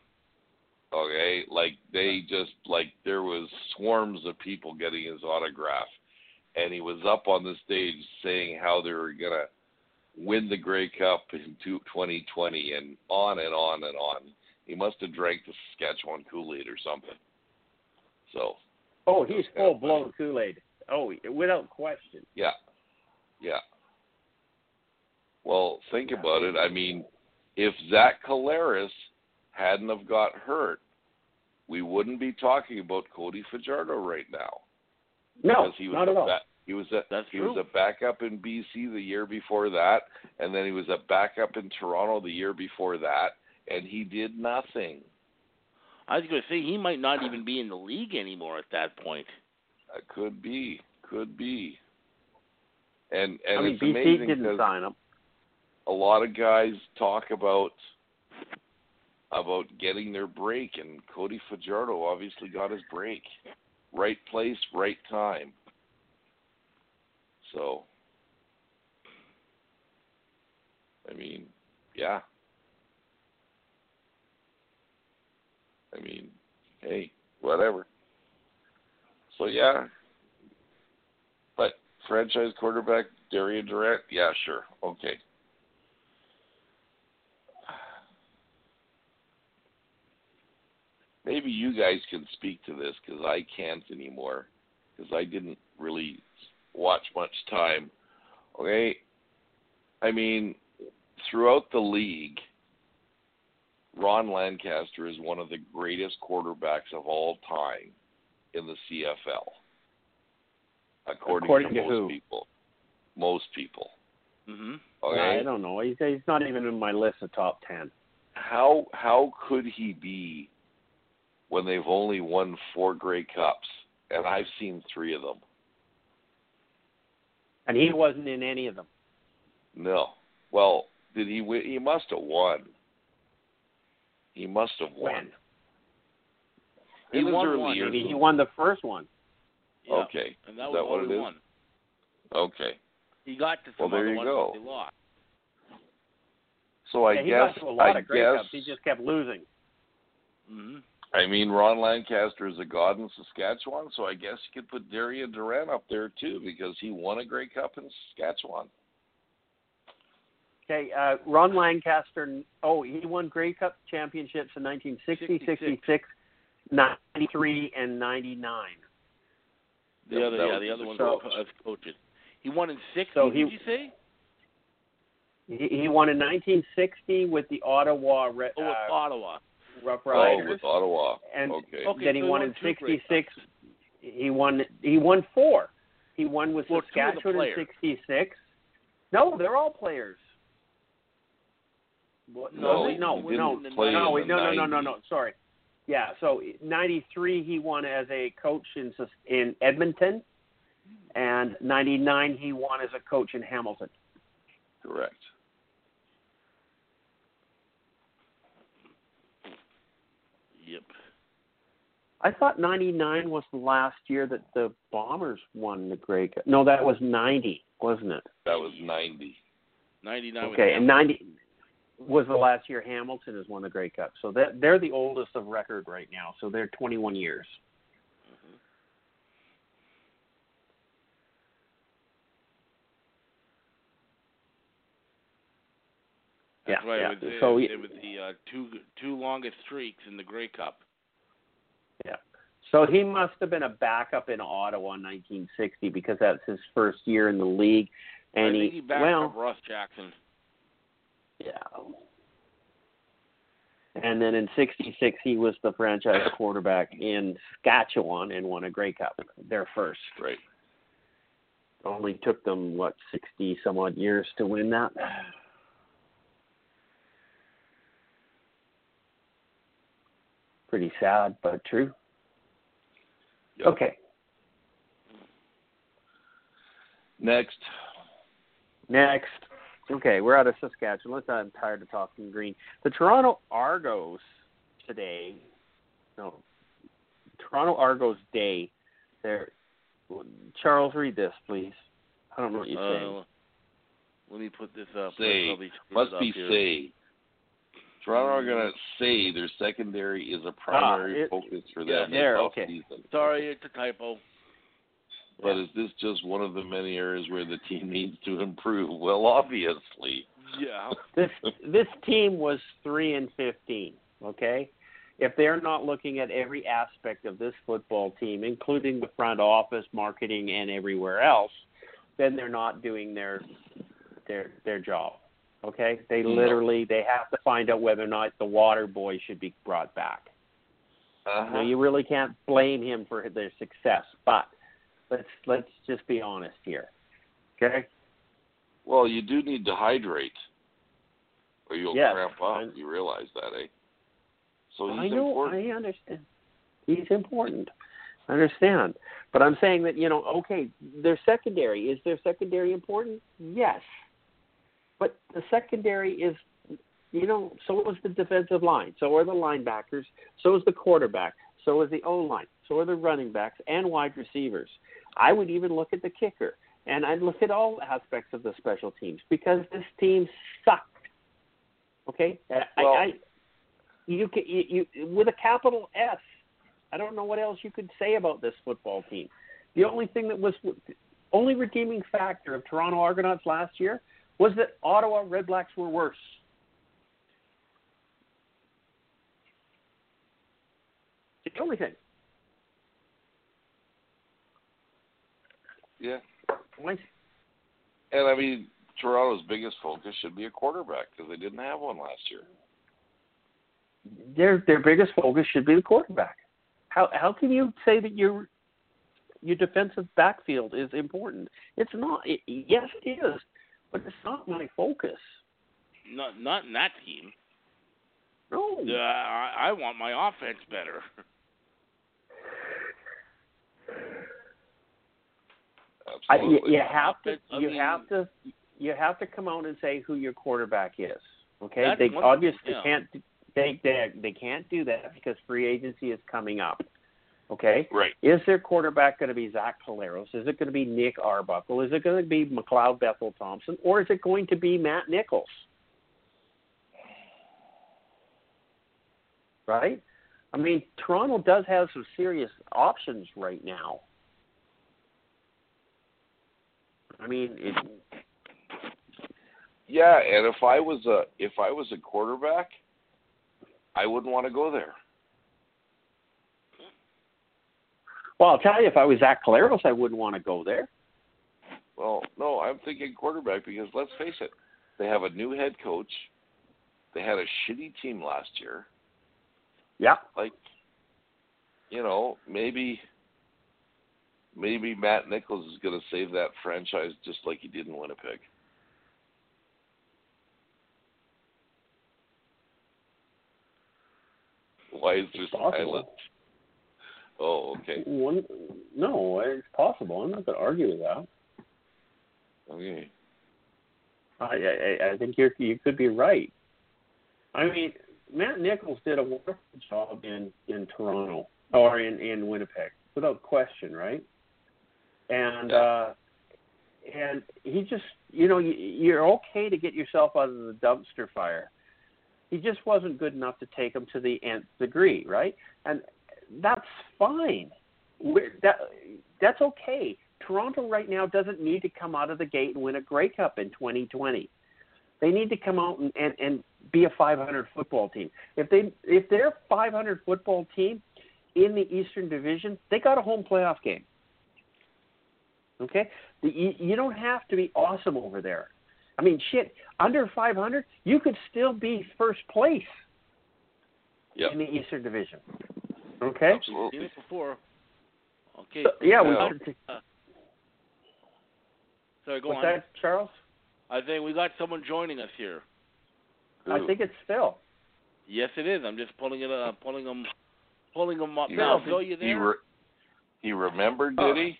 okay like they just like there was swarms of people getting his autograph and he was up on the stage saying how they were going to win the Grey Cup in 2020 and on and on and on. He must have drank the Saskatchewan Kool-Aid or something. So Oh, he's full blown Kool Aid. Oh, without question. yeah. Yeah. Well think about it. I mean if Zach Collaros hadn't have got hurt we wouldn't be talking about Cody Fajardo right now. No, because he was not at all. ba- he was a That's he true. was a backup in BC the year before that, and then he was a backup in Toronto the year before that, and he did nothing. I was going to say he might not even be in the league anymore at that point. That could be, could be. And and I mean, it's BC amazing didn't because sign him. a lot of guys talk about about getting their break, and Cody Fajardo obviously got his break. Right place, right time. So, I mean, yeah. I mean, hey, whatever. So yeah, but franchise quarterback Darian Durant, yeah, sure, okay. Maybe you guys can speak to this because I can't anymore because I didn't really watch much time. Okay, I mean, throughout the league, Ron Lancaster is one of the greatest quarterbacks of all time in the CFL, according, According to, to most who? people. Most people. hmm Okay, I don't know. He's, he's not even in my list of top ten. how how could he be when they've only won four Grey Cups, and I've seen three of them? And he wasn't in any of them. No. Well, did he win? He must have won. He must have won. When? He his won one. years. Maybe he won the first one. Yeah. Okay. And that Is was that all what he it is? won. Okay. He got to Well, some there other you ones, go. but they lost. So I yeah, he guess got to a lot I of Grey guess Cups. He just kept losing. hmm I mean Ron Lancaster is a god in Saskatchewan, so I guess you could put Darian Durant up there too because he won a Grey Cup in Saskatchewan. Okay, uh, Ron Lancaster. Oh, he won Grey Cup championships in 1960, 66. 66, 93, and 99. The other, yeah, the his other one's coach. as coaches. He won in sixty. So he- did you say? He, he won in 1960 with the Ottawa Re- Oh, with uh, Ottawa. Rough Oh, Riders. with Ottawa. And- okay. Okay, then he so won won in '66. He won. He won four. He won with Well, two of the Saskatchewan in '66. No, they're all players. What- No, no, no, no, no, in wait, the no, no, no, no, no. Sorry. Yeah, so '93 he won as a coach in in Edmonton, and '99 he won as a coach in Hamilton. Correct. Yep. I thought '99 was the last year that the Bombers won the Grey Cup. No, that was '90, wasn't it? That was ninety. Ninety nine. Okay, and 90 was the last year Hamilton has won the Grey Cup. So that they're the oldest of record right now. So they're 21 years. That's yeah, right. yeah. It was, So it, it was the uh, two two longest streaks in the Grey Cup. So he must have been a backup in Ottawa in 1960 because that's his first year in the league. And he, he well, up Russ Jackson. yeah. And then in '66 he was the franchise quarterback in Saskatchewan and won a Grey Cup, their first. Right. Only took them what 60 some odd years to win that. Pretty sad, but true. Yep. Okay, Next. next. Okay, we're out of Saskatchewan. Let's. I'm tired of talking green. The Toronto Argos today. No, Toronto Argos Day. There. Charles, read this, please. I don't know what you're saying. Uh, let me put this up. Say. I'll probably screw Must it up be here. say. Toronto are going to say their secondary is a primary Ah, it- focus for yeah, them there, this okay. offseason. Sorry, it's a typo. But is this just one of the many areas where the team needs to improve? Well, obviously. Yeah. this this team was three and fifteen. Okay, if they're not looking at every aspect of this football team, including the front office, marketing, and everywhere else, then they're not doing their their their job. Okay, they No. literally they have to find out whether or not the water boy should be brought back. Uh-huh. Now you really can't blame him for their success, but let's let's just be honest here. Okay. Well, you do need to hydrate, or you'll Yes, cramp up. I'm- You realize that, eh? So I he's know. important. I understand. He's important, I understand. But I'm saying that, you know, okay, their secondary. Is their secondary important? Yes. But the secondary is, you know, so was the defensive line. So are the linebackers. So is the quarterback. So is the O line. So are the running backs and wide receivers. I would even look at the kicker. And I'd look at all aspects of the special teams because this team sucked. Okay? Well, I, I, you, can, you, you with a capital S. I don't know what else you could say about this football team. The only thing that was only redeeming factor of Toronto Argonauts last year was that Ottawa Redblacks were worse. The only thing. Yeah. And I mean, Toronto's biggest focus should be a quarterback because they didn't have one last year. Their their biggest focus should be the quarterback. How how can you say that your your defensive backfield is important? It's not. It, yes, it is, but it's not my focus. Not not in that team. No. Uh, I, I want my offense better. I, you, you have to I you mean- have to you have to come out and say who your quarterback is. Okay, they obviously yeah. can't they, they they can't do that because free agency is coming up. Okay, Right. is their quarterback going to be Zach Collaros? Is it going to be Nick Arbuckle? Is it going to be McLeod Bethel Thompson, or is it going to be Matt Nichols? Right. I mean, Toronto does have some serious options right now. I mean, it, Yeah, and if I was a if I was a quarterback, I wouldn't want to go there. Well, I'll tell you, if I was Zach Collaros, I wouldn't want to go there. Well, no, I'm thinking quarterback because let's face it, they have a new head coach. They had a shitty team last year. Yeah. Like, you know, maybe maybe Matt Nichols is going to save that franchise just like he did in Winnipeg. Why is there silence? Oh, okay. One, no, it's possible. I'm not going to argue with that. Okay. I, I, I think you're, you could be right. I mean, Matt Nichols did a wonderful job in in Toronto or in in Winnipeg, without question, right? And uh, and he just, you know, you, you're okay to get yourself out of the dumpster fire. He just wasn't good enough to take him to the nth degree, right? And that's fine. We're, that that's okay. Toronto right now doesn't need to come out of the gate and win a Grey Cup in 2020. They need to come out and, and, and be a 500 football team. If they if they're 500 football team in the Eastern Division, they got a home playoff game. Okay, the, you, you don't have to be awesome over there. I mean, shit, under 500, you could still be first place Yep. in the Eastern Division. Okay. Seen Absolutely. it before. Okay. So, yeah, we uh, Yeah. should. Uh, sorry, go What's on. that, Charles? I think we got someone joining us here. I think it's Phil. Yes, it is. I'm just pulling it uh, up, pulling him, pulling them up He- now. Phil, Phil, you He, re- he remembered, did he?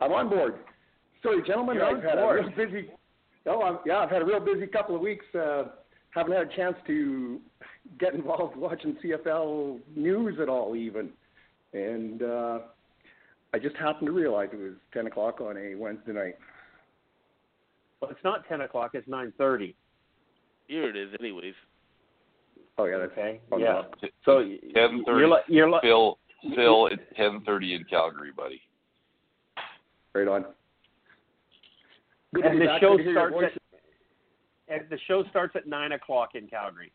I'm on board. Sorry, gentlemen, You're I've had board. a real busy. Oh, I'm, yeah, I've had a real busy couple of weeks. Uh, haven't had a chance to get involved watching CFL news at all, even. And uh, I just happened to realize it was 10 o'clock on a Wednesday night. Well, it's not 10 o'clock. It's 9:30. Here it is, anyways. Oh yeah, that's Okay. fun Yeah. enough. So Ten thirty. you're li- you're li- Phil, Phil, it's ten thirty in Calgary, buddy. Right on. Good to and be the back. show Good to starts at and the show starts at nine o'clock in Calgary.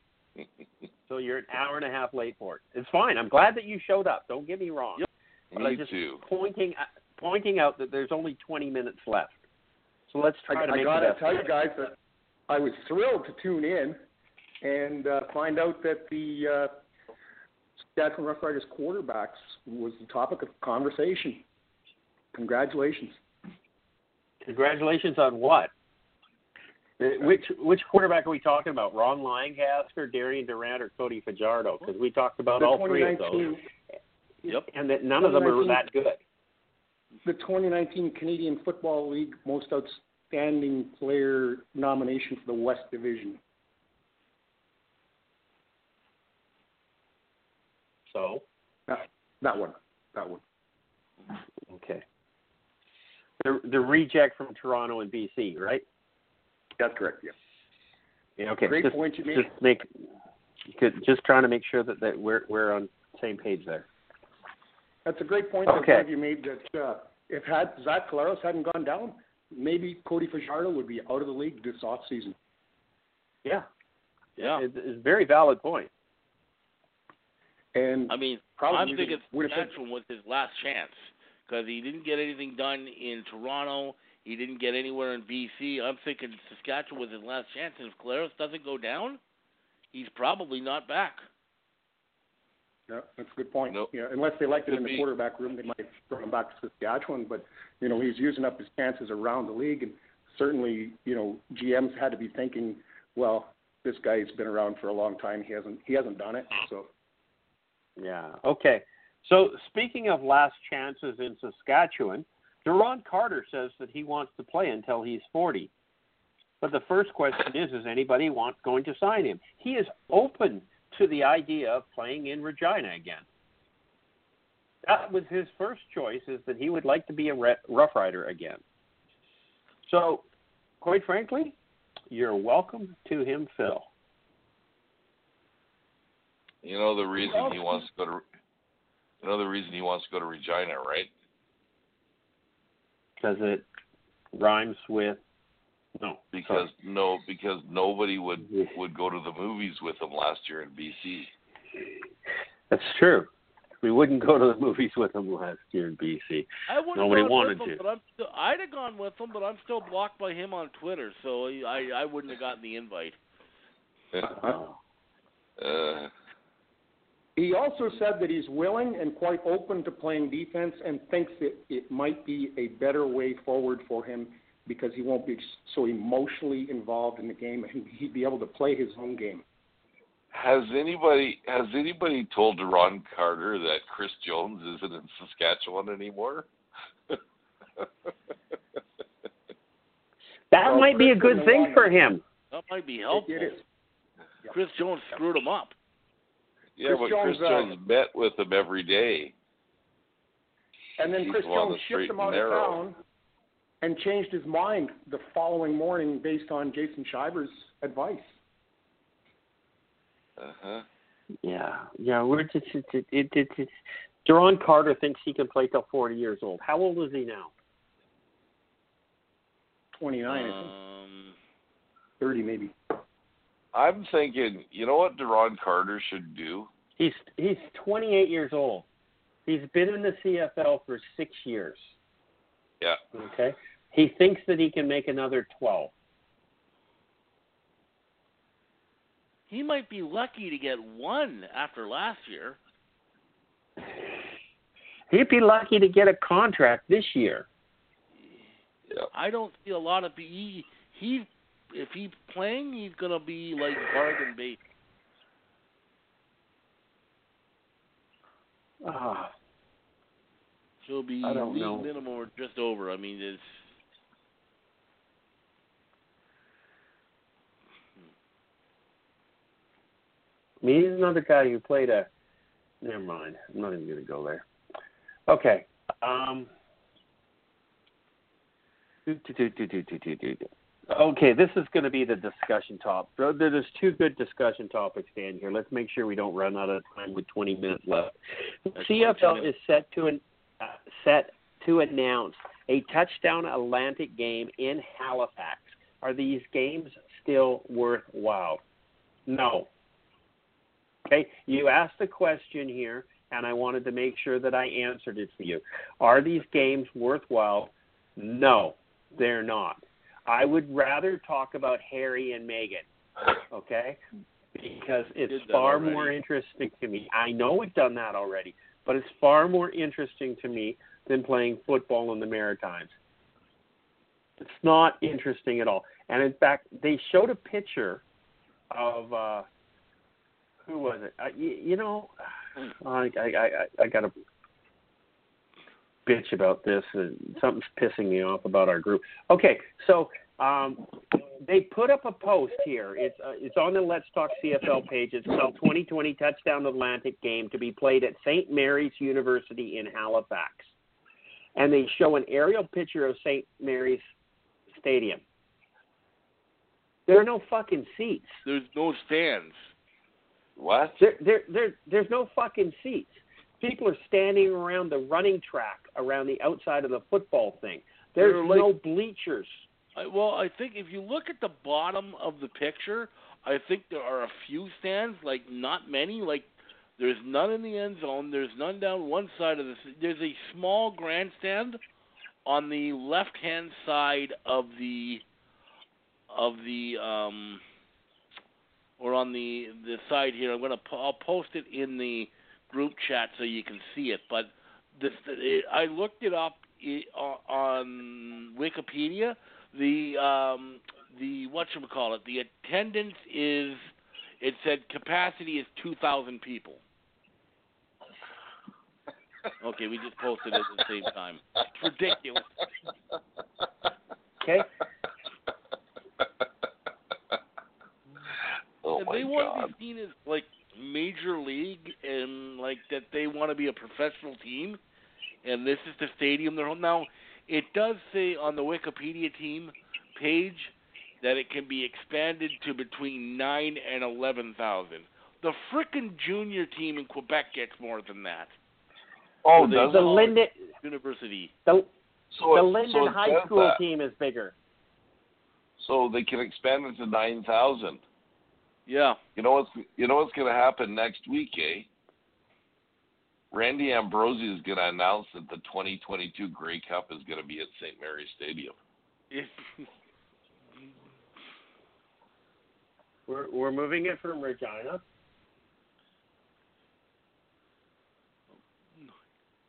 So you're an hour and a half late for it. It's fine. I'm glad that you showed up. Don't get me wrong. Yep. But I'm just too. pointing pointing out that there's only 20 minutes left. So let's I, try to I gotta the tell you guys that I was thrilled to tune in and uh, find out that the uh, Saskatchewan Roughriders quarterbacks was the topic of conversation. Congratulations. Congratulations on what? Which which quarterback are we talking about? Ron Lancaster, Darian Durant, or Cody Fajardo? Because we talked about The all three of those. Yep. and that none of them are that good. The 2019 Canadian Football League Most Outstanding Player nomination for the West Division. So That one. That one. okay, the the reject from Toronto and BC, right? That's correct. Yeah. Yeah, okay. Great just, point you made. Just make good- just trying to make sure that, that we're we're on same page there. That's a great point that Okay. Doug you made. That uh, if had Zach Collaros hadn't gone down, maybe Cody Fajardo would be out of the league this off season. Yeah, Yeah. it's, it's a very valid point. And I mean, probably I'm thinking Winnipeg- Saskatchewan was his last chance because he didn't get anything done in Toronto. He didn't get anywhere in BC. I'm thinking Saskatchewan was his last chance, and if Collaros doesn't go down, he's probably not back. Yeah, that's a good point. Nope. Yeah, unless they liked it Could in the be. quarterback room, they might throw him back to Saskatchewan. But you know, he's using up his chances around the league, and certainly, you know, GMs had to be thinking, well, this guy's been around for a long time. He hasn't he hasn't done it. So Yeah. Okay. So speaking of last chances in Saskatchewan, Duron Carter says that he wants to play until he's 40. But the first question is, is anybody want going to sign him? He is open to the idea of playing in Regina again. That was his first choice, is that he would like to be a re- Rough Rider again. So, quite frankly, you're welcome to him, Phil. You know the reason he wants to go to. You know the reason he wants to go to Regina, right? Because it rhymes with no. Because no, because nobody would would go to the movies with him last year in BC. That's true. We wouldn't go to the movies with him last year in BC. I would have Nobody wanted with him, to. but I'm still, I'd have gone with him, but I'm still blocked by him on Twitter, so I I wouldn't have gotten the invite. Uh, he also said that he's willing and quite open to playing defense, and thinks that it might be a better way forward for him because he won't be so emotionally involved in the game, and he'd be able to play his own game. has anybody has anybody told Ron Carter that Chris Jones isn't in Saskatchewan anymore? That Well, might be a good thing for him. That might be It, helpful. it is. Chris Jones screwed him up. Yeah, Chris but Jones, Chris uh, Jones met with him every day. And then He's Chris on the Jones straight shipped him and out narrow. of town and changed his mind the following morning based on Jason Shivers' advice. Uh huh. Yeah, yeah. We're just it, it, it, it, it, Duron Carter thinks he can play till 40 years old. How old is he now? 29, I think. Um, 30 maybe. I'm thinking, you know what Duron Carter should do? He's he's 28 years old. He's been in the CFL for six years. Yeah. Okay. He thinks that he can make another 12. he might be lucky to get one after last year. He'd be lucky to get a contract this year. Yeah. I don't see a lot of he he if he's playing, he's gonna be like bargain bait. Ah. Uh, He'll be minimum or just over. I mean, it's. I mean, he's another guy who played a. Never mind. I'm not even going to go there. Okay. Um. Do, do, do, do, do, do, do, do. Okay, this is going to be the discussion top. There- There's two good discussion topics, Dan. Here, let's make sure we don't run out of time with 20 minutes left. CFL is set to an, uh, set to announce a touchdown Atlantic game in Halifax. Are these games still worthwhile? No. Okay, you asked a question here, and I wanted to make sure that I answered it for you. Are these games worthwhile? No, they're not. I would rather talk about Harry and Meghan, okay? Because it's far already. more interesting to me. I know we've done that already, but it's far more interesting to me than playing football in the Maritimes. It's not interesting at all. And in fact, they showed a picture of uh who was it? Uh, you, you know, I I I, I got to bitch about this. And something's pissing me off about our group. Okay, so um, they put up a post here. It's uh, it's on the Let's Talk CFL page. It's called 2020 Touchdown Atlantic Game to be played at St. Mary's University in Halifax, and they show an aerial picture of St. Mary's Stadium. There are no fucking seats. There's no stands. What? There, there, there, there's no fucking seats. People are standing around the running track around the outside of the football thing. There's They're like- no bleachers. I, well, I think if you look at the bottom of the picture, I think there are a few stands, like not many. Like there's none in the end zone. There's none down one side of the. There's a small grandstand on the left-hand side of the of the um or on the the side here. I'm gonna I'll post it in the group chat so you can see it. But this it, I looked it up on Wikipedia. The um the what should we call it? The attendance is it said capacity is two thousand people. Okay, we just posted it at the same time. It's ridiculous. Okay. oh and my they want god. to be seen as like major league and like that they want to be a professional team and this is the stadium they're home now it does say on the wikipedia team page that it can be expanded to between nine and eleven thousand the frickin' junior team in quebec gets more than that Oh, they- does The it? Lynden, university the, So the it- Lynden so High School that. team is bigger. So they can expand it to nine thousand. Yeah You know what's you know what's gonna happen next week, eh? Randy Ambrosie is gonna announce that the 2022 Grey Cup is gonna be at St. Mary's Stadium. We're we're moving it from Regina.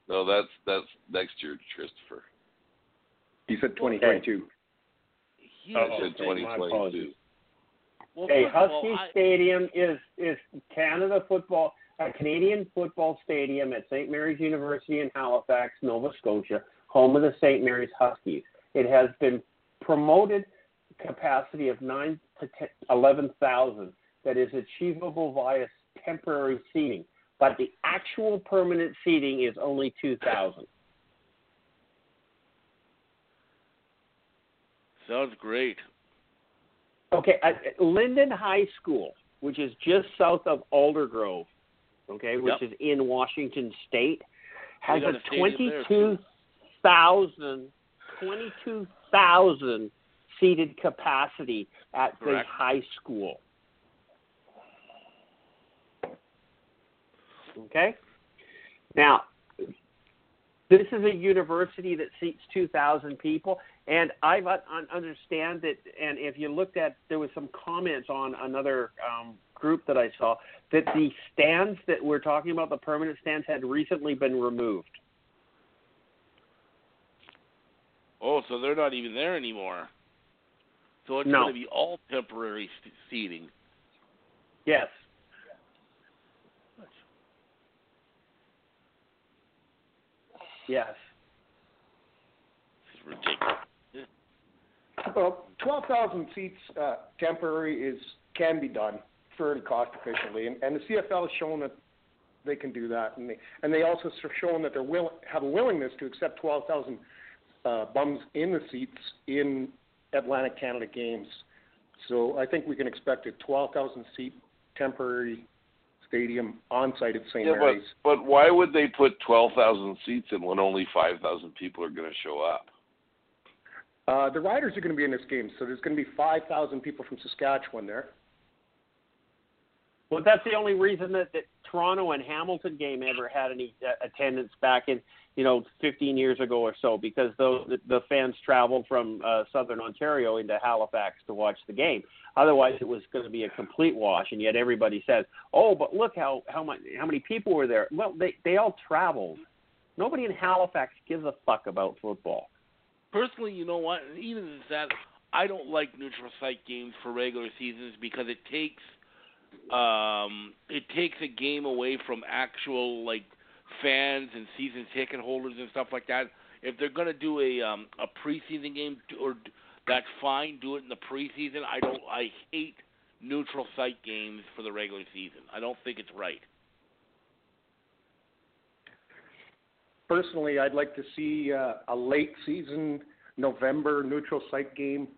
No, that's that's next year, Christopher. He said 2022. he- Oh, said okay, my 2022. Well, first of all, Husky I- Stadium is is Canada football, a Canadian football stadium at St. Mary's University in Halifax, Nova Scotia, home of the St. Mary's Huskies. It has been promoted capacity of nine to 10, 11,000 that is achievable via temporary seating, but the actual permanent seating is only 2,000. sounds great Okay, at at Lynden High School, which is just south of Aldergrove, okay, which Yep. is in Washington State, has a a stadium there, too. 22,000 22,000 seated capacity at the Correct. high school. Okay? Now, this is a university that seats 2,000 people, and I understand that. And if you looked at, there was some comments on another um, group that I saw that the stands that we're talking about, the permanent stands, had recently been removed. Oh, so they're not even there anymore. So it's No. going to be all temporary st- seating. Yes. Yes. This is ridiculous. Well, 12,000 seats uh, temporary is can be done fairly cost efficiently, and, and the CFL has shown that they can do that, and they and they also have shown that they're will have a willingness to accept 12,000 uh, bums in the seats in Atlantic Canada games. So I think we can expect a 12,000 seat temporary stadium on site at St. Yeah, but but why would they put 12,000 seats in when only 5,000 people are going to show up? Uh, the Riders are going to be in this game, so there's going to be 5,000 people from Saskatchewan there. Well, that's the only reason that, that Toronto and Hamilton game ever had any uh, attendance back in, you know, 15 years ago or so, because the, the fans traveled from uh, southern Ontario into Halifax to watch the game. Otherwise, it was going to be a complete wash, and yet everybody says, "Oh, but look how how much how many people were there." Well, they they all traveled. Nobody in Halifax gives a fuck about football. Personally, you know what? Even that, I don't like neutral site games for regular seasons because it takes Um, it takes a game away from actual like fans and season ticket holders and stuff like that. If they're gonna do a um, a preseason game, or that's fine. Do it in the preseason. I don't. I hate neutral site games for the regular season. I don't think it's right. Personally, I'd like to see uh, a late season November neutral site game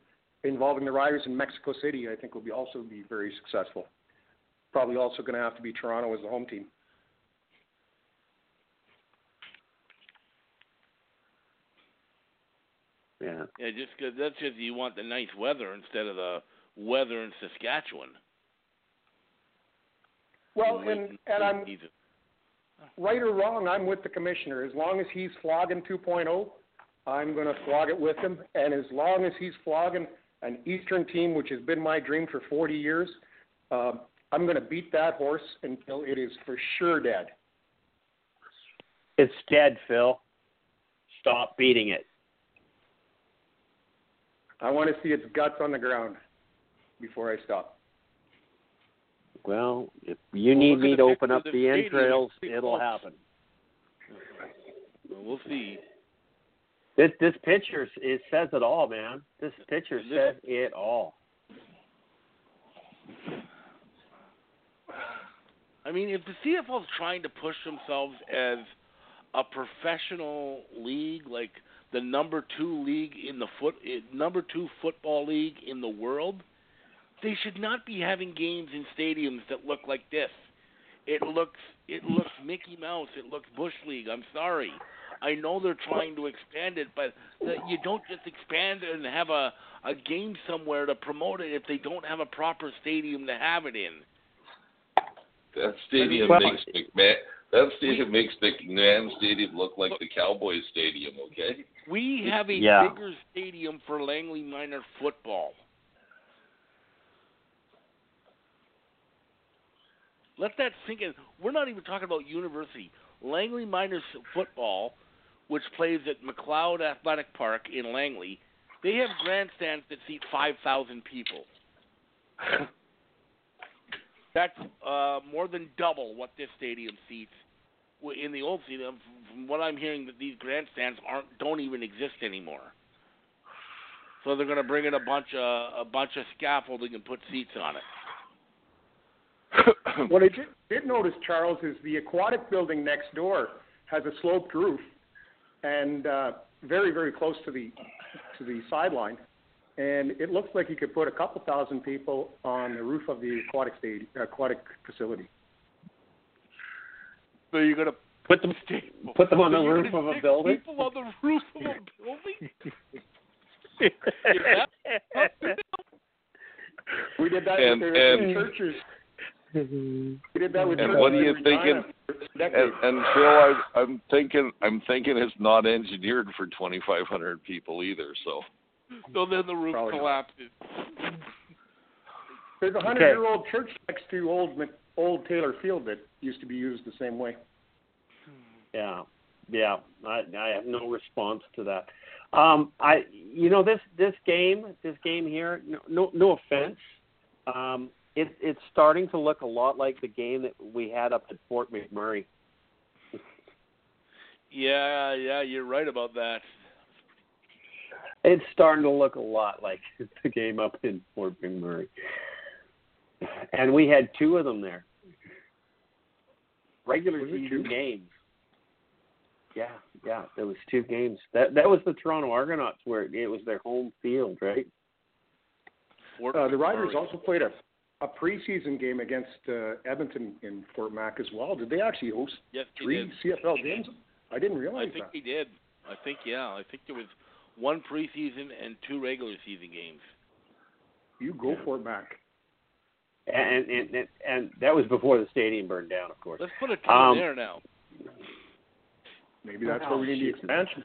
involving the Riders in Mexico City. I think will be also be very successful. Probably also going to have to be Toronto as the home team. Yeah. Yeah, just 'cause that's just you want the nice weather instead of the weather in Saskatchewan. Well, in and and I'm right or wrong, I'm with the commissioner. As long as he's flogging 2.0, I'm going to flog it with him. And as long as he's flogging an Eastern team, which has been my dream for 40 years, uh, I'm going to beat that horse until it is for sure dead. It's dead, Phil. Stop beating it. I want to see its guts on the ground before I stop. Well, if you Well, need look at me to open up the the entrails, it'll happen. Well, we'll see. This this picture it says it all, man. This picture This- says it all. I mean, if the CFL is trying to push themselves as a professional league, like the number two league in the foot, eh, number two football league in the world, they should not be having games in stadiums that look like this. It looks, it looks Mickey Mouse. It looks Bush League. I'm sorry. I know they're trying to expand it, but you don't just expand it and have a a game somewhere to promote it if they don't have a proper stadium to have it in. That stadium Well- makes McMahon. That stadium makes McMahon Stadium look like the Cowboys Stadium. Okay. We have a Yeah. bigger stadium for Langley Minor football. Let that sink in. We're not even talking about university. Langley Minor football, which plays at McLeod Athletic Park in Langley, they have grandstands that seat 5,000 people. That's uh, more than double what this stadium seats. In the old stadium, from what I'm hearing, that these grandstands aren't don't even exist anymore. So they're going to bring in a bunch of a bunch of scaffolding and put seats on it. What I did, did notice, Charles, is the aquatic building next door has a sloped roof and uh, very, very close to the to the sideline. And it looks like you could put a couple thousand people on the roof of the aquatic stadium, aquatic facility. So you're going to Put them put them on the roof of a building. People on the roof of a building. We did that And- with the and- churches. We did that with And what are you thinking? And, and Phil, I, I'm thinking, I'm thinking it's not engineered for 2,500 people either. So So then the roof Probably not. collapses. There's a hundred-year-old church next to old old Taylor Field that used to be used the same way. Yeah, yeah. I I have no response to that. Um, I you know this this game this game here. No no, no offense. Um, it, it's starting to look a lot like the game that we had up at Fort McMurray. Yeah, yeah, you're right about that. It's starting to look a lot like the game up in Fort McMurray. And we had two of them there. Regular Was season two? games. Yeah, yeah, there was two games. That that was the Toronto Argonauts where it was their home field, right? Uh, the Riders also played a a preseason game against uh, Edmonton in Fort Mac as well. Did they actually host Yes, three did. CFL games? I didn't realize that. I think that. they did. I think yeah. I think there was one preseason and two regular season games. You go Fort Mac. And and and, and that was before the stadium burned down, of course. Let's put a team Um, there now. Maybe that's where we need the expansion.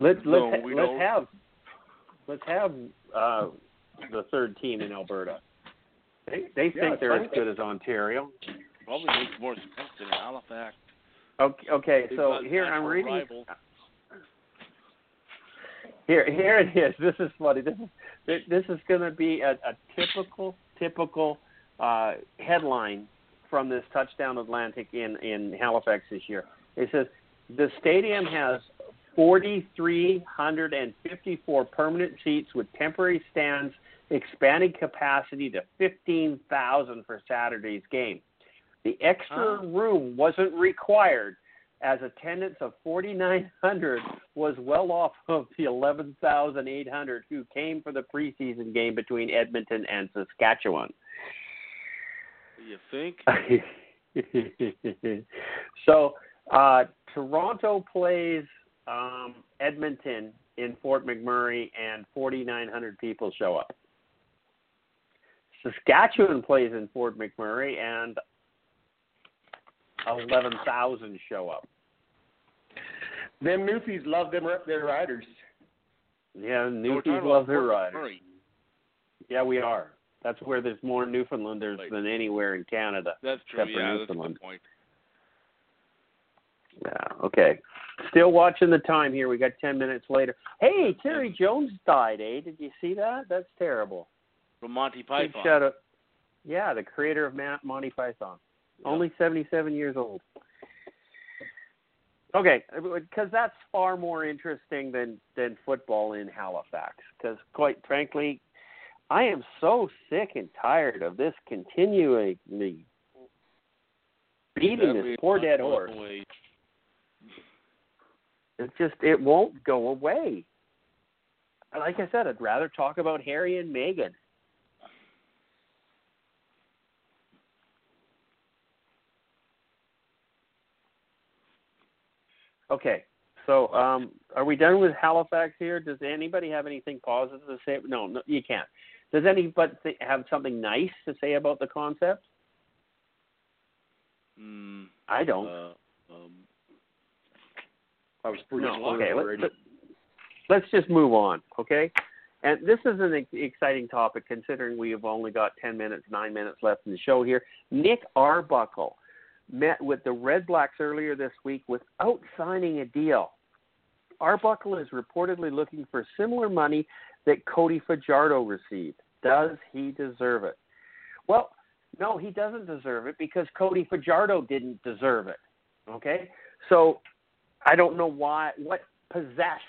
Let's let's No, ha- let's don't. have let's have uh, the third team in Alberta. They they Yeah, think they're fine. as good as Ontario. Probably makes more sense than Halifax. Okay, okay so here I'm reading. rivals. Here, here it is. This is funny. This is this is going to be a, a typical, typical uh, headline from this Touchdown Atlantic in in Halifax this year. It says the stadium has 4,354 permanent seats with temporary stands, expanding capacity to 15,000 for Saturday's game. The extra room wasn't required as attendance of 4,900 was well off of the 11,800 who came for the preseason game between Edmonton and Saskatchewan. You think? so uh, Toronto plays um, Edmonton in Fort McMurray, and 4,900 people show up. Saskatchewan plays in Fort McMurray, and 11,000 show up. Them Newfies love them their riders. Yeah, So we're Newfies talking love their riders. McMurray. Yeah, we are. That's where there's more Newfoundlanders Right. than anywhere in Canada. That's true. Except for Yeah, that's a Newfoundland. good point. Yeah, okay. Still watching the time here. We got 10 minutes later. Hey, Terry Jones died, eh? Did you see that? That's terrible. From Monty Big Python. shout out. Yeah, the creator of Monty Python. Yeah. Only 77 years old. Okay, because that's far more interesting than than football in Halifax. Because quite frankly, I am so sick and tired of this continually beating That this poor dead horse. away. It just it won't go away. Like I said, I'd rather talk about Harry and Meghan. Okay, so um, are we done with Halifax here? Does anybody have anything positive to say? No, no you can't. Does anybody th- have something nice to say about the concept? Mm, I don't. uh, um, I was pretty No, okay. already. Let's, let's just move on, okay? And this is an exciting topic considering we have only got 10 minutes, 9 minutes left in the show here. Nick Arbuckle met with the Red Blacks earlier this week without signing a deal. Arbuckle is reportedly looking for similar money that Cody Fajardo received. Does he deserve it? Well, no, he doesn't deserve it because Cody Fajardo didn't deserve it. Okay? So I don't know why what possessed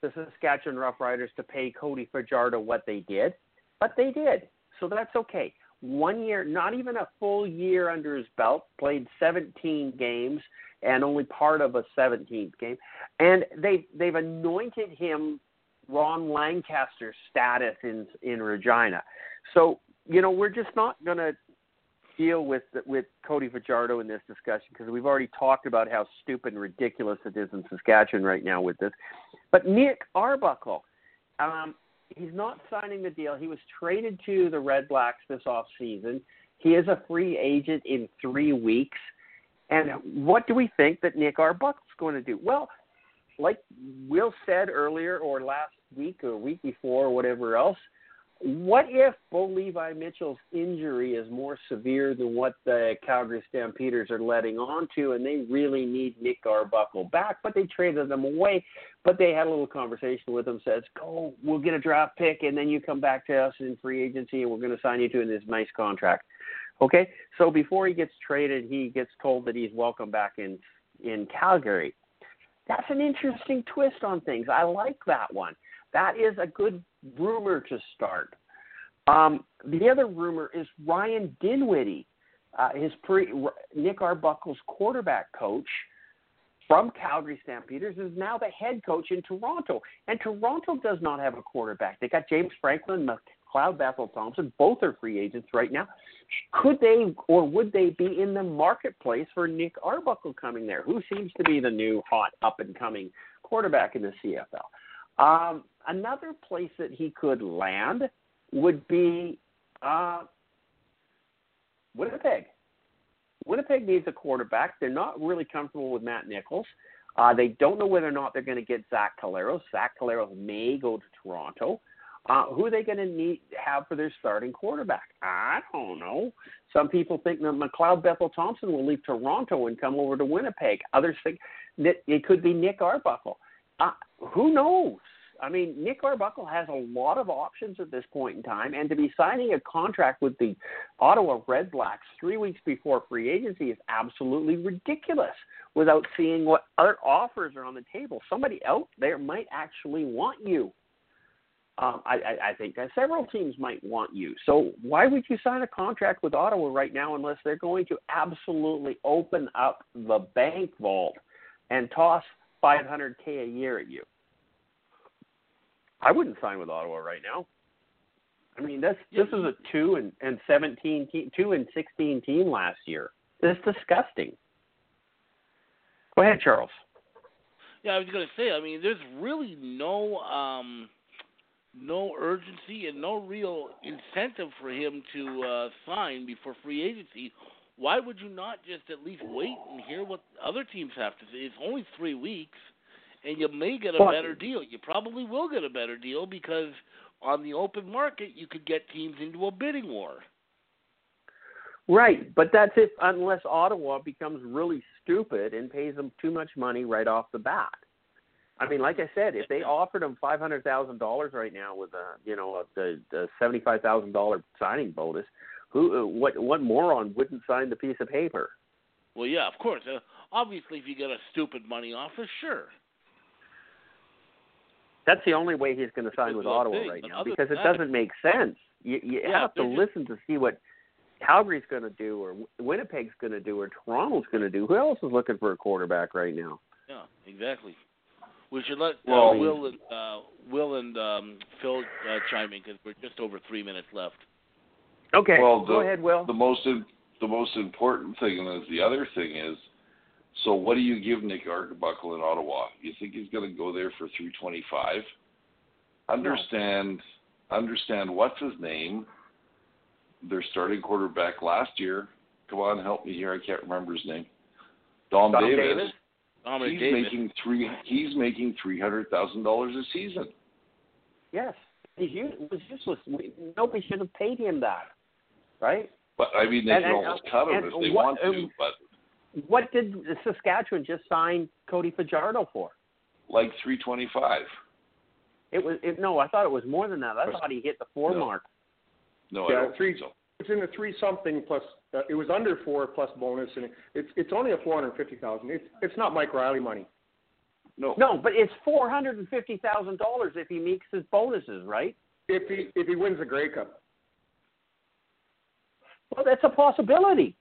the Saskatchewan Roughriders to pay Cody Fajardo what they did, but they did. So that's okay. One year, not even a full year under his belt, played 17 games and only part of a 17th game, and they they've anointed him Ron Lancaster status in in Regina. So you know we're just not going to deal with with Cody Fajardo in this discussion because we've already talked about how stupid and ridiculous it is in Saskatchewan right now with this. But Nick Arbuckle, um, he's not signing the deal. He was traded to the Red Blacks this off season. He is a free agent in three weeks. And what do we think that Nick Arbuckle's going to do? Well, like Will said earlier, or last week, or week before, or whatever else, what if Bo Levi Mitchell's injury is more severe than what the Calgary Stampeders are letting on to, and they really need Nick Arbuckle back, but they traded them away. But they had a little conversation with him, says, "Go, we'll get a draft pick, and then you come back to us in free agency, and we're going to sign you to this nice contract." Okay, so before he gets traded, he gets told that he's welcome back in in Calgary. That's an interesting twist on things. I like that one. That is a good rumor to start. Um, the other rumor is Ryan Dinwiddie, uh, his pre Nick Arbuckle's quarterback coach from Calgary Stampeders, is now the head coach in Toronto. And Toronto does not have a quarterback. They got James Franklin, McLeod Bethel Thompson. Both are free agents right now. Could they or would they be in the marketplace for Nick Arbuckle coming there? Who seems to be the new hot up and coming quarterback in the CFL? Um, another place that he could land would be uh, Winnipeg. Winnipeg needs a quarterback. They're not really comfortable with Matt Nichols. Uh, they don't know whether or not they're going to get Zach Collaros. Zach Collaros may go to Toronto. Uh, who are they going to need have for their starting quarterback? I don't know. Some people think that McLeod Bethel Thompson will leave Toronto and come over to Winnipeg. Others think that it could be Nick Arbuckle. Uh, who knows? I mean, Nick Arbuckle has a lot of options at this point in time, and to be signing a contract with the Ottawa Redblacks three weeks before free agency is absolutely ridiculous without seeing what other offers are on the table. Somebody out there might actually want you. Um, I, I, I think that several teams might want you. So why would you sign a contract with Ottawa right now unless they're going to absolutely open up the bank vault and toss 500k a year at you? I wouldn't sign with Ottawa right now. I mean, this this is a two and and seventeen team, two and sixteen team last year. This is disgusting. Go ahead, Charles. Yeah, I was going to say. I mean, there's really no um, no urgency and no real incentive for him to uh, sign before free agency. Why would you not just at least wait and hear what other teams have to say? It's only three weeks and you may get a But- better deal. You probably will get a better deal because on the open market you could get teams into a bidding war. Right, but that's if unless Ottawa becomes really stupid and pays them too much money right off the bat. I mean, like I said, if they offered him five hundred thousand dollars right now with a you know a, the the seventy five thousand dollar signing bonus, who uh, what what moron wouldn't sign the piece of paper? Well, yeah, of course. Uh, obviously, if you get a stupid money offer, sure. That's the only way he's going to sign with Ottawa big, right now other because it that- doesn't make sense. You you Yeah, have to just- listen to see what Calgary's going to do or Winnipeg's going to do or Toronto's going to do. Who else is looking for a quarterback right now? Yeah, exactly. We should let uh, Well- Will and uh, Will and um, Phil uh, chime in because we're just over three minutes left. Okay, Well, go the- ahead, Will. The most im- the most important thing, and is the other thing is, so what do you give Nick Arbuckle in Ottawa? You think he's going to go there for three twenty five? Understand, understand what's his name? Their starting quarterback last year. Come on, help me here. I can't remember his name. Dom, Dom Davis. Davis? Dominic He's Davis. making three. He's making three hundred thousand dollars a season. Yes, he's was useless. We, nobody should have paid him that, right? But I mean, they And- can and- almost cut him if they what- want to. But What did Saskatchewan just sign Cody Fajardo for? like three twenty five. It was it, no, I thought it was more than that. I Was- thought he hit the four No. mark. No, Yeah, I don't three- think so. It's in the three something plus. Uh, it was under four plus bonus, and it's it's only a four hundred fifty thousand. It's it's not Mike Reilly money. No. No, but it's four hundred and fifty thousand dollars if he meets his bonuses, right? If he if he wins the Grey Cup, Well, that's a possibility.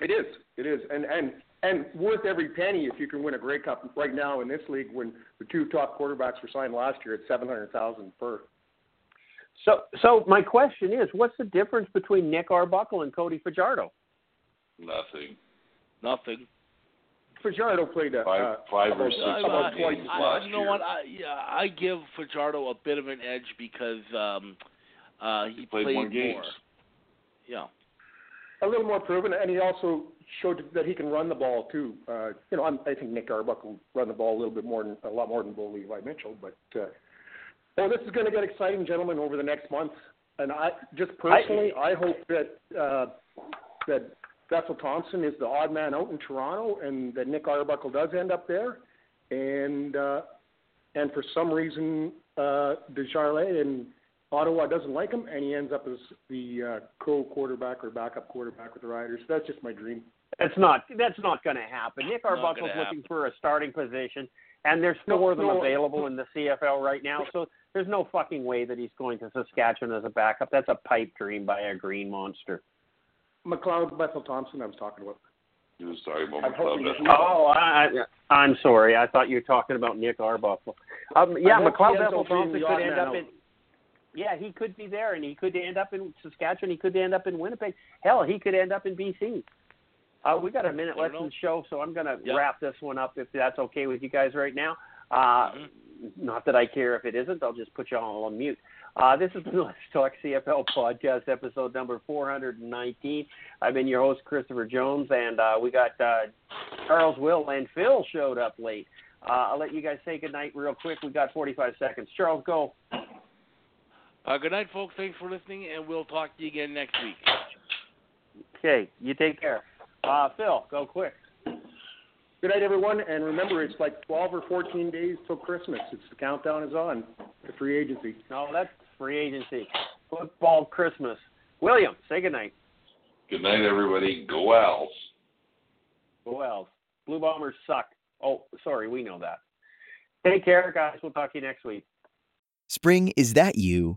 It is. It is, and and and worth every penny if you can win a Grey Cup right now in this league when the two top quarterbacks were signed last year at seven hundred thousand per. So, so my question is, what's the difference between Nick Arbuckle and Cody Fajardo? Nothing. Nothing. Fajardo played a Five, uh, five or six I, about I, twice games I- last you know year. what? I, yeah, I give Fajardo a bit of an edge because um, uh, he, He played more games. more. Yeah. A little more proven, and he also showed that he can run the ball too. Uh, you know, I'm, I think Nick Arbuckle run the ball a little bit more than a lot more than Bo Levi Mitchell. But uh, well, this is going to get exciting, gentlemen, over the next month. And I just personally, I, hope that uh, that Bethel Thompson is the odd man out in Toronto, and that Nick Arbuckle does end up there, and uh, and for some reason uh, Desjardins in Ottawa doesn't like him, and he ends up as the uh, co-quarterback or backup quarterback with the Riders. That's just my dream. That's not that's not going to happen. Nick Arbuckle's gonna looking for a starting position, and there's No, four of them no. available in the CFL right now. So there's no fucking way that he's going to Saskatchewan as a backup. That's a pipe dream by a green monster. McLeod Bethel Thompson, I was talking about. He was talking about I'm hoping McLeod. that he- Oh, I, I, I'm sorry. I thought you were talking about Nick Arbuckle. Um, yeah, McLeod Bethel Thompson could end up in. Yeah, he could be there, and he could end up in Saskatchewan. He could end up in Winnipeg. Hell, he could end up in BC. Uh, we got a minute left in the show, so I'm going to Yep. wrap this one up if that's okay with you guys right now. Uh, Mhm. Not that I care if it isn't. I'll just put you all on mute. Uh, this is the Let's Talk CFL podcast, episode number 419. I've been your host, Christopher Jones, and uh, we got uh, Charles, Will, and Phil showed up late. Uh, I'll let you guys say goodnight real quick. We got 45 seconds. Charles, go. Uh, good night, folks. Thanks for listening, and we'll talk to you again next week. Okay, you take care. Uh, Phil, go quick. Good night, everyone. And remember, it's like 12 or 14 days till Christmas. It's the countdown is on to free agency. No, that's free agency. Football Christmas. William, say good night. Good night, everybody. Go Owls. Go Owls. Blue Bombers suck. Oh, sorry, we know that. Take care, guys. We'll talk to you next week. Spring, is that you?